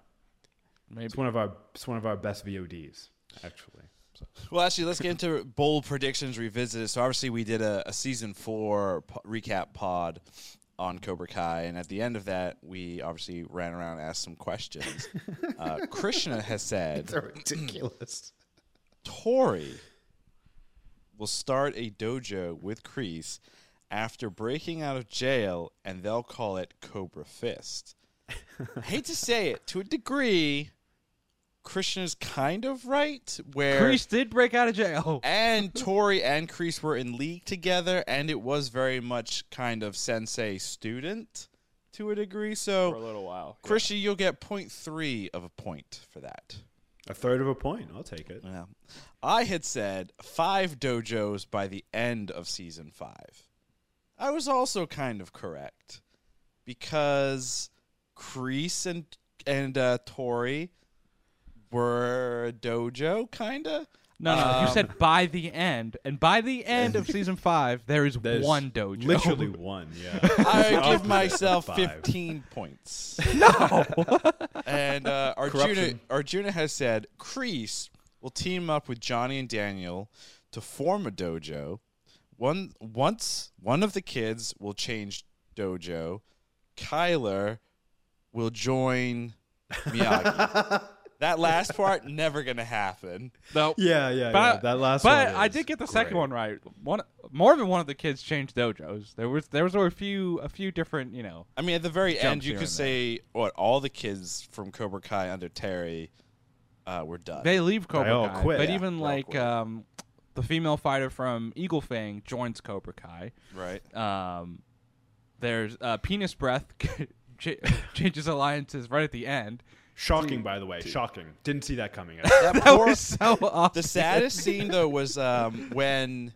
Maybe It's one of our it's one of our best VODs actually. So. Well, actually, let's get into bold predictions revisited. So, obviously, we did a, a season four po- recap pod on Cobra Kai, and at the end of that, we obviously ran around and asked some questions. uh, Krishna has said ridiculous. Tory will start a dojo with Kreese after breaking out of jail, and they'll call it Cobra Fist. I hate to say it, to a degree, Krishna's kind of right. Where Kreese did break out of jail. and Tory and Kreese were in league together, and it was very much kind of sensei student to a degree. So, for a little while. Krishna, you'll get 0.3 of a point for that. A third of a point. I'll take it. Yeah. I had said five dojos by the end of season five. I was also kind of correct because Kreese and and uh, Tory were a dojo, kinda. No, no, you Um, said by the end, and by the end of season five, there is There's one dojo. Literally one. Yeah. I give myself five. 15 points. No. and uh, Arjuna, Corruption. Arjuna has said Kreese will team up with Johnny and Daniel to form a dojo. One once one of the kids will change dojo. Kyler will join Miyagi. that last part never gonna happen. No, Yeah, yeah, but yeah. That last but one I did get the second one right. One more than one of the kids changed dojos. There was there was a few a few different you know. I mean, at the very end, Jumps you could and there. say what all the kids from Cobra Kai under Terry uh, were done. They leave Cobra all Kai, quit. but Yeah, even they all like quit. um, the female fighter from Eagle Fang joins Cobra Kai. right. Um, there's uh, Penis Breath changes alliances right at the end. Shocking, by the way. Shocking. Didn't see that coming. That That poor, was so awesome. the saddest scene though was um, when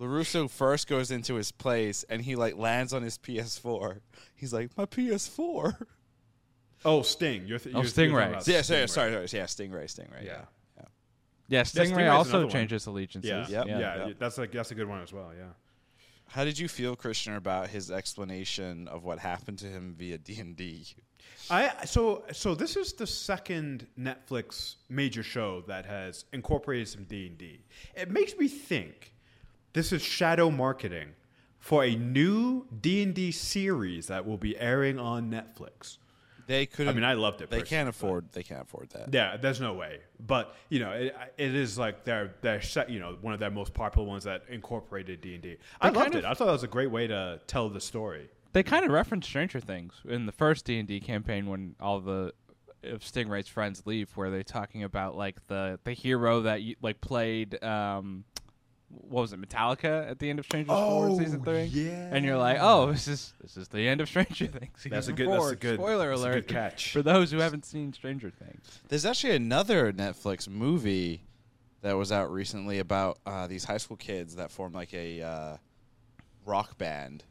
Larusso first goes into his place and he like lands on his PS4. He's like, "My PS4." oh, Sting. You're th- Oh, you're, you're Stingray. yeah, talking about sorry, Stingray. sorry, sorry, yeah, Stingray, Stingray. Yeah. Yeah. Yeah, Stingray's Stingray also another one. changes allegiances. Yeah, Yep. yeah, Yep. yeah, That's like that's a good one as well. Yeah. How did you feel, Krishna, about his explanation of what happened to him via D and D? I so so this is the second Netflix major show that has incorporated some D and D. It makes me think this is shadow marketing for a new D and D series that will be airing on Netflix. They couldn't. I mean, I loved it. They can't but- afford. They can't afford that. Yeah, there's no way. But you know, it, it is like their their set, you know one of their most popular ones that incorporated D and D. I They loved kind it. I thought that was a great way to tell the story. They kind of reference Stranger Things in the first D and D campaign when all the of Stingray's friends leave, where they're talking about like the the hero that you, like played. Um, what was it, Metallica at the end of Stranger Oh, Things season three? yeah. And you're like, oh, this is this is the end of Stranger Things. That's a season good- that's a good- spoiler alert good catch. for those who haven't seen Stranger Things. There's actually another Netflix movie that was out recently about uh, these high school kids that form like a uh, rock band,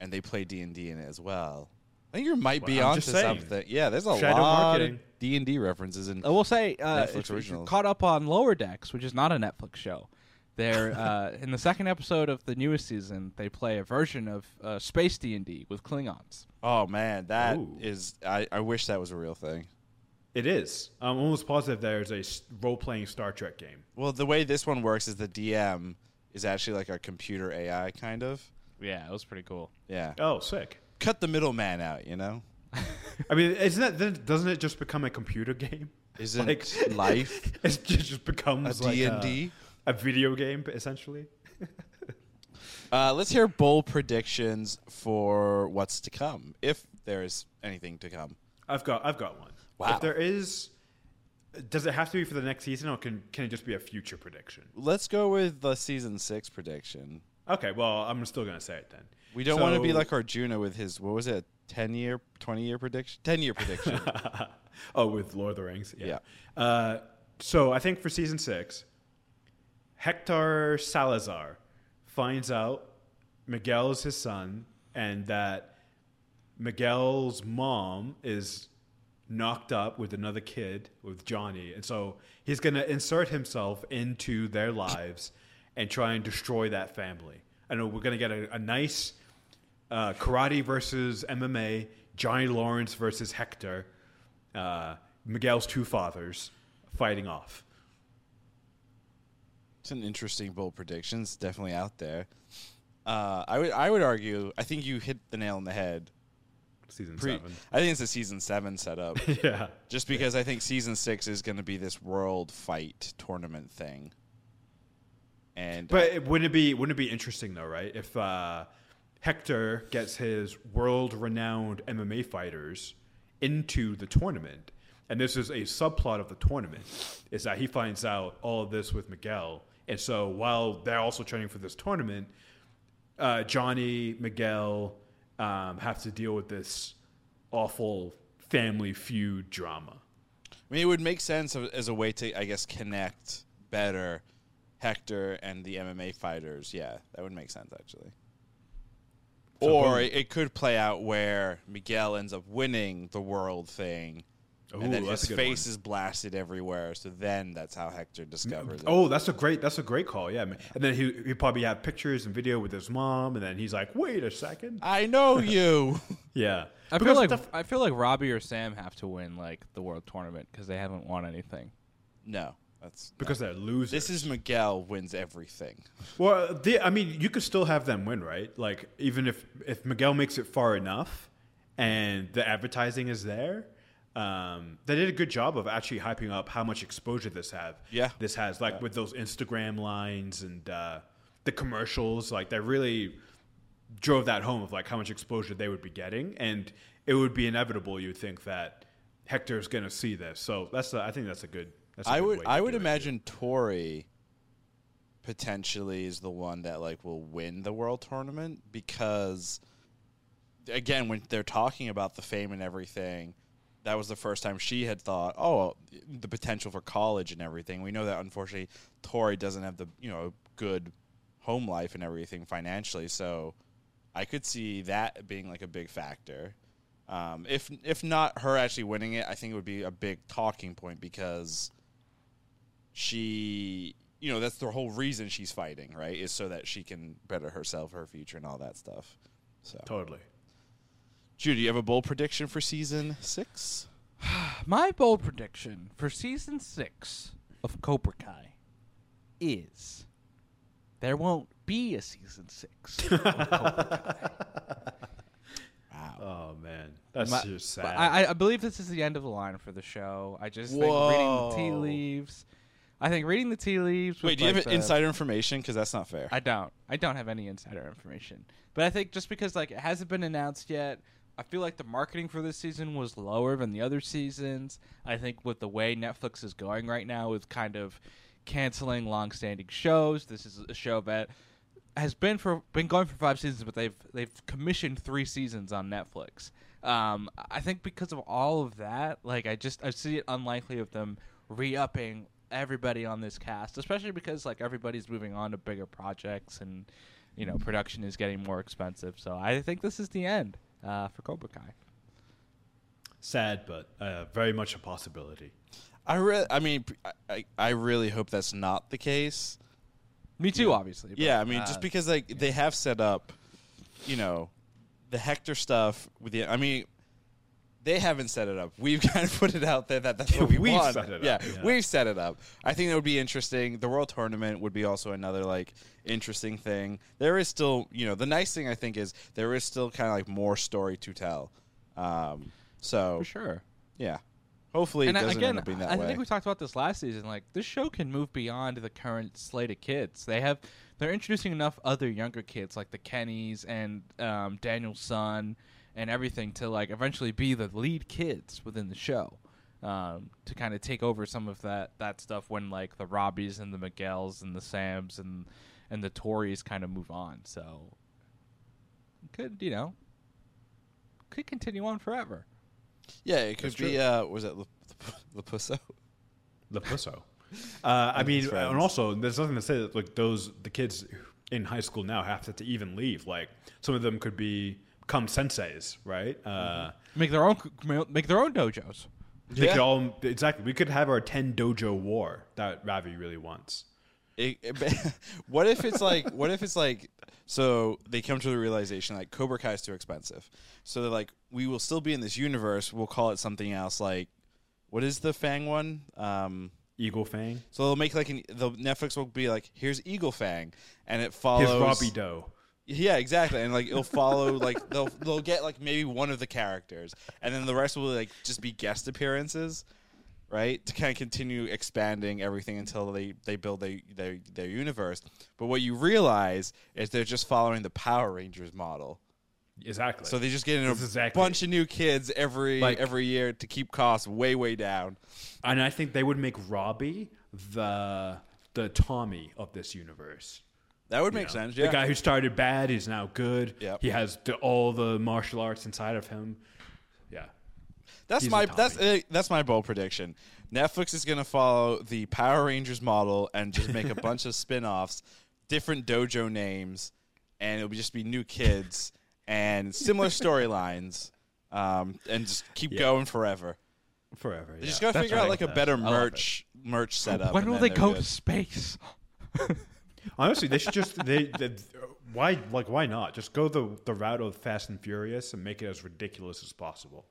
and they play D and D in it as well. I think you might be Well, I'm onto something. Yeah, there's a Shadow lot marketing. of D and D references in. I will say, uh, Netflix if, if originals. caught up on Lower Decks, which is not a Netflix show, they're uh, in the second episode of the newest season. They play a version of uh, Space D and D with Klingons. Oh man, that Ooh. is. I, I wish that was a real thing. It is. I'm almost positive there's a role playing Star Trek game. Well, the way this one works is the DM is actually like a computer AI kind of. Yeah, it was pretty cool. Yeah. Oh, sick. Cut the middleman out, you know? I mean, isn't that then doesn't it just become a computer game? Isn't Like- life It just just becomes a D&D? a, a video game essentially. Uh, let's hear bold predictions for what's to come, if there's anything to come. I've got I've got one. Wow. If there is, does it have to be for the next season, or can can it just be a future prediction? Let's go with the season six prediction. Okay, well I'm still gonna say it then. We don't want to be like Arjuna with his what was it, ten year, twenty year prediction, ten year prediction. oh, with Lord of the Rings. Yeah. Uh, so I think for season six, Hector Salazar finds out Miguel is his son, and that Miguel's mom is knocked up with another kid with Johnny, and so he's going to insert himself into their lives and try and destroy that family. I know we're going to get a, a nice uh, karate versus MMA, Johnny Lawrence versus Hector, uh, Miguel's two fathers fighting off. It's an interesting bold prediction. It's definitely out there. Uh, I would I would argue. I think you hit the nail on the head. Season Pre- seven. I think it's a season seven setup. yeah. Just because I think season six is going to be this world fight tournament thing. And But it, wouldn't it be wouldn't it be interesting though, right? If uh, Hector gets his world-renowned MMA fighters into the tournament, and this is a subplot of the tournament, is that he finds out all of this with Miguel, and so while they're also training for this tournament, uh, Johnny Miguel um, have to deal with this awful family feud drama. I mean, it would make sense as a way to, I guess, connect better Hector and the MMA fighters. Yeah, that would make sense actually. So or boom. it, it could play out where Miguel ends up winning the world thing, and then his face one. is blasted everywhere. So then that's how Hector discovers it. Oh, that's a great that's a great call. Yeah, man. and then he he probably have pictures and video with his mom, and then he's like, "Wait a second. I know you. Yeah, I Because feel like the- I feel like Robby or Sam have to win like the world tournament because they haven't won anything. no, that's because they're losers. this is Miguel wins everything. well, the, I mean, you could still have them win, right? Like even if if Miguel makes it far enough, and the advertising is there. Um, they did a good job of actually hyping up how much exposure this have. Yeah. this has like with those Instagram lines and uh, the commercials. Like they really drove that home of like how much exposure they would be getting, and it would be inevitable. You'd think that Hector's going to see this, so that's a, I think that's a good. That's a I good would I would it. imagine Tory potentially is the one that like will win the world tournament because again when they're talking about the fame and everything that was the first time she had thought oh the potential for college and everything. We know that unfortunately Tory doesn't have the you know good home life and everything financially. So I could see that being like a big factor. Um, if if not her actually winning it I think it would be a big talking point because she you know that's the whole reason she's fighting right is so that she can better herself her future and all that stuff. So totally. Judy you have a bold prediction for season six My bold prediction for season six of Cobra Kai is there won't be a season six. of Cobra Kai. wow Oh man, that's My- just sad. I, I believe this is the end of the line for the show. I just think reading the tea leaves. I think reading the tea leaves. with, wait do you like, have the- insider information because that's not fair I don't. I don't have any insider information. But I think just because like it hasn't been announced yet, I feel like the marketing for this season was lower than the other seasons. I think with the way Netflix is going right now with kind of canceling long-standing shows, this is a show that has been for been going for five seasons, but they've they've commissioned three seasons on Netflix. Um, I think because of all of that, like I just I see it unlikely of them re-upping everybody on this cast, especially because like everybody's moving on to bigger projects and you know production is getting more expensive. So I think this is the end uh, for Cobra Kai. sad, but uh, very much a possibility. I re- I mean, I- I, I really hope that's not the case. Me too, obviously. but, Yeah, I mean, uh, just because like they have set up, you know, the Hector stuff with the. I mean, they haven't set it up. We've kind of put it out there that that's what we We've want. set it yeah, up, yeah. we've set it up. I think that would be interesting. The World Tournament would be also another like interesting thing. There is still, you know, the nice thing I think is there is still kind of like more story to tell. Um, so for sure. yeah, hopefully and it doesn't again, end up being that I way. think we talked about this last season. Like this show can move beyond the current slate of kids. They have they're introducing enough other younger kids like the Kennys and um, Daniel's son and everything to like eventually be the lead kids within the show. Um, to kind of take over some of that that stuff when like the Robbys and the Miguels and the Sams and and the Torys kind of move on. So could you know could continue on forever. yeah, it could That's be. true. Uh, was it Lapusso? Lapusso. Uh, I mean, friends. and also there's nothing to say that like those the kids in high school now have to, to even leave. Like some of them could be become senseis, right? Uh, Make their own make their own dojos. they Yeah. could all exactly. We could have our ten dojo war that Ravi really wants. It, it- what if it's like what if it's like so they come to the realization like Cobra Kai is too expensive. So they're like we will still be in this universe, we'll call it something else like what is the Fang one? Um Eagle Fang, so they'll make like an the Netflix will be like here's Eagle Fang and it his follows Robby Doe. Yeah, exactly. And like it'll follow like they'll they'll get like maybe one of the characters and then the rest will like just be guest appearances. Right? To kind of continue expanding everything until they, they build their, their their universe. But what you realize is they're just following the Power Rangers model. Exactly. So they just get in a exactly- bunch of new kids every Like- every year to keep costs way way down. and I think they would make Robby the the Tommy of this universe. That would you make know? sense. Yeah. The guy who started bad is now good. Yep. He has the, all the martial arts inside of him. Yeah. That's He's my that's uh, that's my bold prediction. Netflix is going to follow the Power Rangers model and just make a bunch of spin-offs, different dojo names, and it'll just be new kids and similar storylines, um, and just keep Yeah. going forever. Forever. They yeah. just got to figure what out like a better I love it. merch merch setup. when will they go good. to space? Honestly, they should just they, they why like why not just go the the route of Fast and Furious and make it as ridiculous as possible.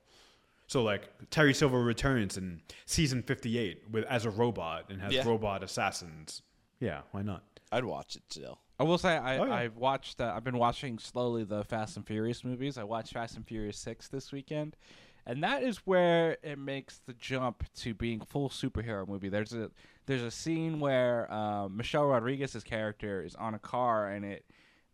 So like Terry Silver returns in season fifty eight with as a robot and has Yeah. robot assassins. Yeah, why not? I'd watch it still. I will say I, Oh, yeah. I've watched. Uh, I've been watching slowly the Fast and Furious movies. I watched Fast and Furious six this weekend, and that is where it makes the jump to being full superhero movie. There's a there's a scene where um, Michelle Rodriguez's character is on a car and it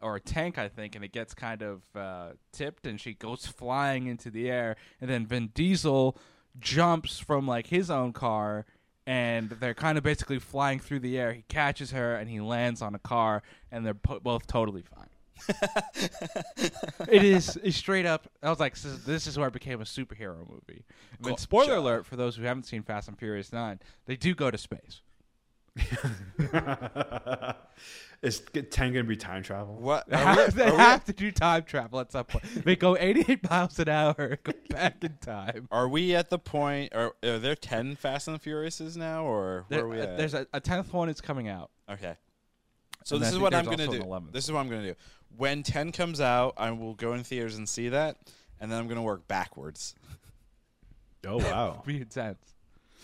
or a tank, I think, and it gets kind of uh, tipped, and she goes flying into the air, and then Vin Diesel jumps from like his own car and they're kind of basically flying through the air. He catches her and he lands on a car, and they're po- both totally fine. it is straight up. I was like, this is, this is where it became a superhero movie. I mean, Gotcha. spoiler alert for those who haven't seen Fast and Furious Nine: they do go to space. Is Ten gonna be time travel? What? They, are we- have, they have to do time travel at some point. They go 88 miles an hour, go back in time. Are we at the point? Are, are there ten Fast and Furiouses now, or where There- are we uh, at? there's a, a tenth one is coming out. Okay. So And this is what I'm gonna do. This is what I'm gonna do. When ten comes out, I will go in theaters and see that, and then I'm gonna work backwards. Oh wow, Be intense.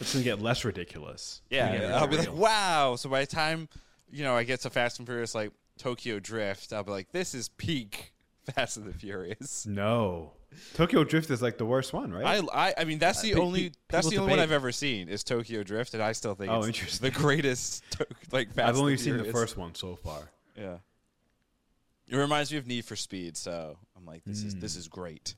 it's gonna get less ridiculous. Yeah, Yeah, I'll be real. like, wow. So by the time you know I get to Fast and Furious like Tokyo Drift, I'll be like, this is peak Fast and the Furious. No, Tokyo Drift is like the worst one, right? I, I, I mean, that's the pe- only pe- that's the people only one. I've ever seen is Tokyo Drift, and I still think Oh, it's interesting. the greatest to- like Fast. I've only and seen the first one so far. Yeah. It reminds me of Need for Speed, so I'm like, this is Hmm. this is great.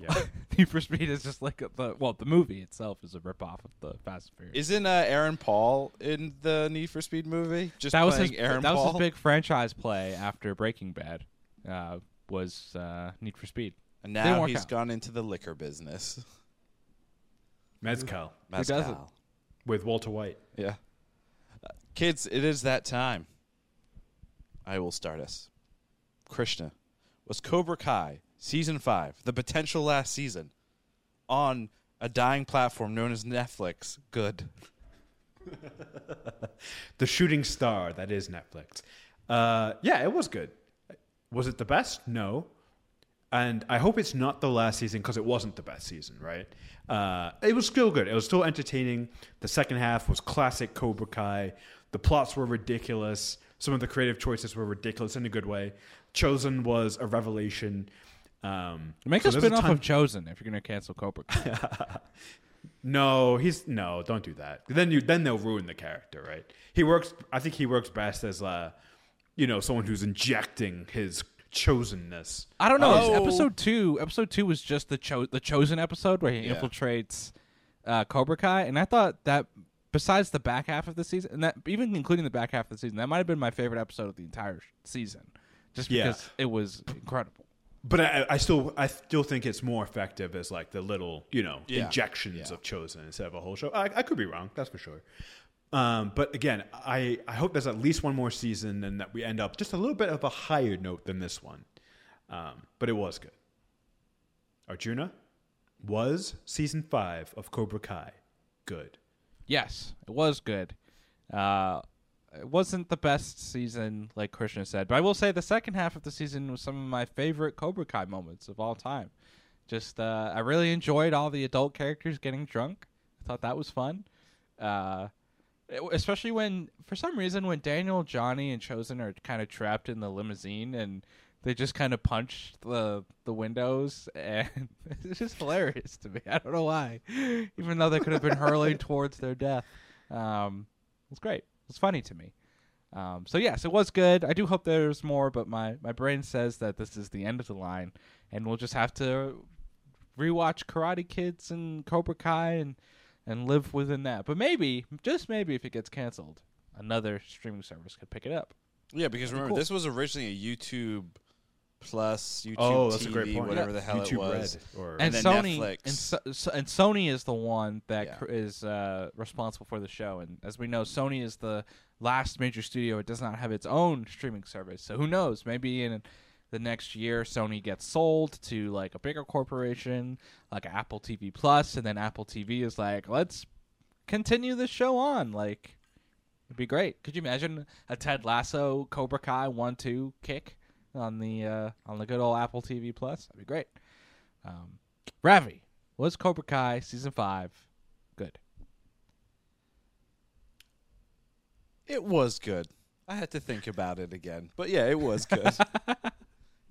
Yeah. Need for Speed is just like a, the well, the movie itself is a ripoff of the Fast and Furious. Isn't uh, Aaron Paul in the Need for Speed movie? Just that was his Aaron that Paul. was his big franchise play after Breaking Bad. Uh, was uh, Need for Speed. And now work he's out. gone into the liquor business. Mezcal doesn't? Mezcal. with Walter White. Yeah. Uh, kids, it is that time. I will start us. Krishna, was Cobra Kai season five the potential last season? on a dying platform known as Netflix. Good. the shooting star that is Netflix. Uh, yeah, it was good. Was it the best? No. And I hope it's not the last season because it wasn't the best season, right? Uh, it was still good. It was still entertaining. The second half was classic Cobra Kai. The plots were ridiculous. Some of the creative choices were ridiculous in a good way. Chozen was a revelation. Um, Make so a spin off ton- of Chozen if you're going to cancel Cobra Kai. No, he's no. Don't do that. Then you then they'll ruin the character, right? He works. I think he works best as uh, you know, someone who's injecting his chosenness. I don't know. Oh. Episode two. Episode two was just the cho- the Chozen episode where he Yeah. infiltrates uh, Cobra Kai, and I thought that besides the back half of the season, and that even including the back half of the season, that might have been my favorite episode of the entire season, just Yeah. because it was incredible. But I, I still, I still think it's more effective as like the little, you know, Yeah. injections Yeah. of Chozen instead of a whole show. I, I could be wrong. That's for sure. Um, but again, I, I hope there's at least one more season and that we end up just a little bit of a higher note than this one. Um, but it was good. Arjuna was season five of Cobra Kai good. Yes, it was good. Uh, it wasn't the best season, like Krishna said, but I will say the second half of the season was some of my favorite Cobra Kai moments of all time. Just, uh, I really enjoyed all the adult characters getting drunk. I thought that was fun. Uh, especially when, for some reason, when Daniel, Johnny, and Chozen are kind of trapped in the limousine and they just kind of punch the the windows, and it's just hilarious to me. I don't know why, even though they could have been hurling towards their death. Um, it was great. It was funny to me. Um, so yes, it was good. I do hope there's more, but my my brain says that this is the end of the line, and we'll just have to rewatch Karate Kids and Cobra Kai and and live within that. But maybe, just maybe, if it gets canceled, another streaming service could pick it up. Yeah, because remember cool. this was originally a YouTube Plus, YouTube oh, that's TV, a great point. whatever Yeah. the hell YouTube it was. Red or and, then Sony Netflix. and, so, so- and Sony is the one that Yeah. cr- is uh, responsible for the show. And as we know, Sony is the last major studio. It does not have its own streaming service. So who knows? Maybe in the next year, Sony gets sold to like a bigger corporation, like Apple TV Plus, and then Apple TV is like, let's continue the show on. Like, it'd be great. Could you imagine a Ted Lasso Cobra Kai one two kick on the uh, on the good old Apple TV Plus? That'd be great. Um, Ravi, was Cobra Kai season five good? It was good. I had to think about it again, but yeah, it was good.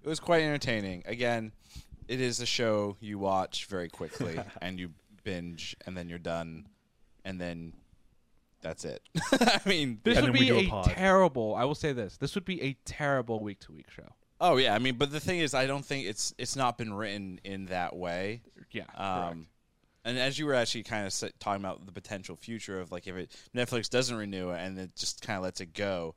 it was quite entertaining. Again, it is a show you watch very quickly and you binge, and then you're done, and then that's it. I mean, This And would be a a terrible. I will say this: this would be a terrible week to week show. oh yeah, I mean, but the thing is, I don't think it's it's not been written in that way. Yeah, Um, and as you were actually kind of talking about the potential future of like if it Netflix doesn't renew it and it just kind of lets it go,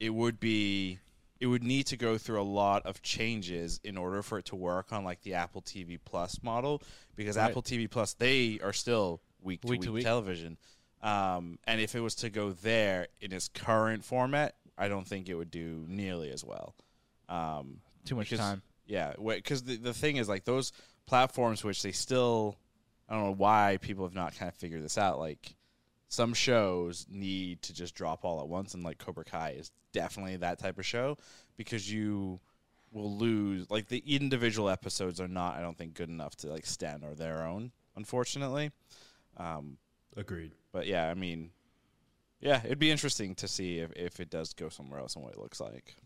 it would be it would need to go through a lot of changes in order for it to work on like the Apple TV Plus model because Right. Apple TV Plus they are still week to Week week, week. television. Um, and if it was to go there in its current format, I don't think it would do nearly as well. Um, Too much because- time. Yeah, because the the thing is like those platforms, which they still, I don't know why people have not kind of figured this out. Like some shows need to just drop all at once, and like Cobra Kai is definitely that type of show because you will lose like the individual episodes are not, I don't think, good enough to like stand on their own, unfortunately. Um, agreed. but yeah, I mean, yeah, it'd be interesting to see if, if it does go somewhere else and what it looks like.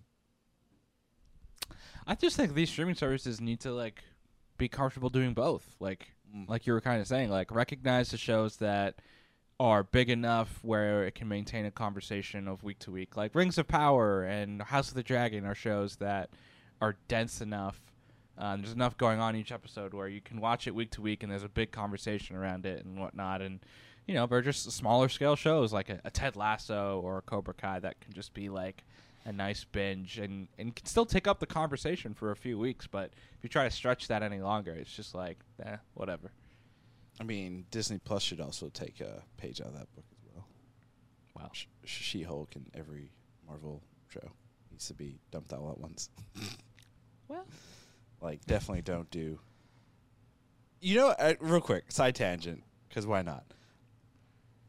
I just think these streaming services need to like be comfortable doing both. Like Mm. like you were kind of saying, like recognize the shows that are big enough where it can maintain a conversation of week to week. Like Rings of Power and House of the Dragon are shows that are dense enough. Um, there's enough going on each episode where you can watch it week to week, and there's a big conversation around it and whatnot. And you know, they're just smaller scale shows like a, a Ted Lasso or a Cobra Kai that can just be like a nice binge and and can still take up the conversation for a few weeks. But if you try to stretch that any longer, it's just like, eh, whatever. I mean, Disney Plus should also take a page out of that book as well. Wow. Sh- She Hulk and every Marvel show needs to be dumped all at once. Well, Like, definitely don't do You know, uh, real quick, side tangent, because why not?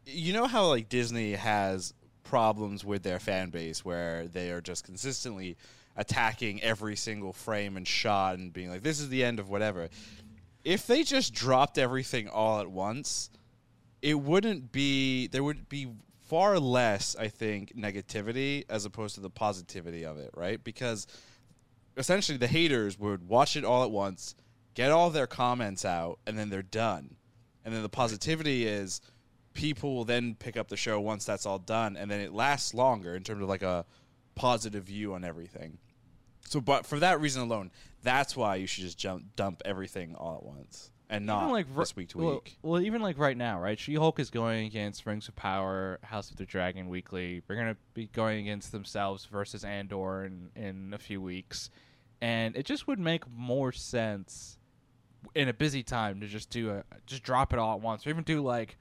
You know how like Disney has problems with their fan base where they are just consistently attacking every single frame and shot and being like, "This is the end of whatever." If they just dropped everything all at once, it wouldn't be. There would be far less, I think, negativity as opposed to the positivity of it, right? Because essentially the haters would watch it all at once, get all their comments out, and then they're done. And then the positivity is people will then pick up the show once that's all done, and then it lasts longer in terms of like a positive view on everything. So, but for that reason alone, that's why you should just jump dump everything all at once and not like r- this week to well, week. Well, even like right now, right? She Hulk is going against Rings of Power, House of the Dragon weekly. They're gonna be going against themselves versus Andor in in a few weeks, and it just would make more sense in a busy time to just do a just drop it all at once, or even do like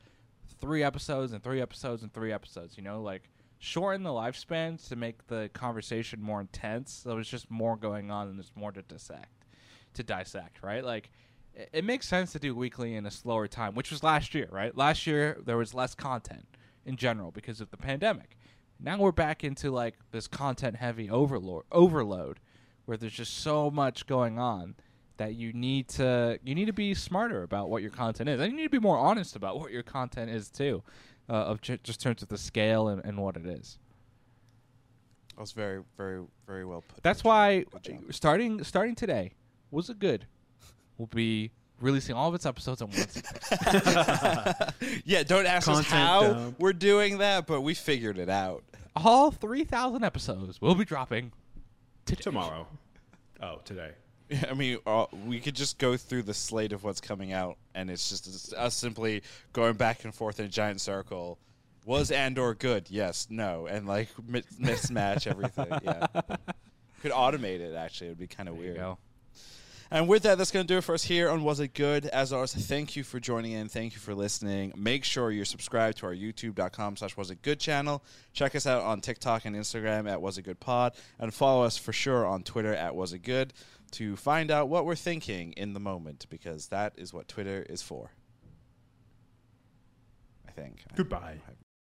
three episodes and three episodes and three episodes. You know, like shorten the lifespan to make the conversation more intense. So there's just more going on and there's more to dissect, to dissect, right? Like it, it makes sense to do weekly in a slower time, which was last year, right? Last year there was less content in general because of the pandemic. Now we're back into like this content heavy overload overload where there's just so much going on that you need to you need to be smarter about what your content is. And you need to be more honest about what your content is too. Uh, of ju- just terms of the scale and, and what it is. That was very, very, very well put. That's why starting starting today was it good. We'll be releasing all of its episodes on Wednesday. yeah, don't ask us how dump. we're doing that, but we figured it out. all three thousand episodes will be dropping today. Tomorrow. Oh, today. Yeah, I mean, uh, we could just go through the slate of what's coming out, and it's just us simply going back and forth in a giant circle. Was Andor good? Yes, no, and like mi- mismatch everything. Yeah, could automate it. Actually, it would be kind of weird. go. And with that, that's going to do it for us here on Was It Good? As always, thank you for joining in. Thank you for listening. Make sure you're subscribed to our youtube.com slash Was It Good channel. Check us out on TikTok and Instagram at Was It Good Pod. And follow us for sure on Twitter at Was It Good to find out what we're thinking in the moment because that is what Twitter is for. I think. Goodbye. I-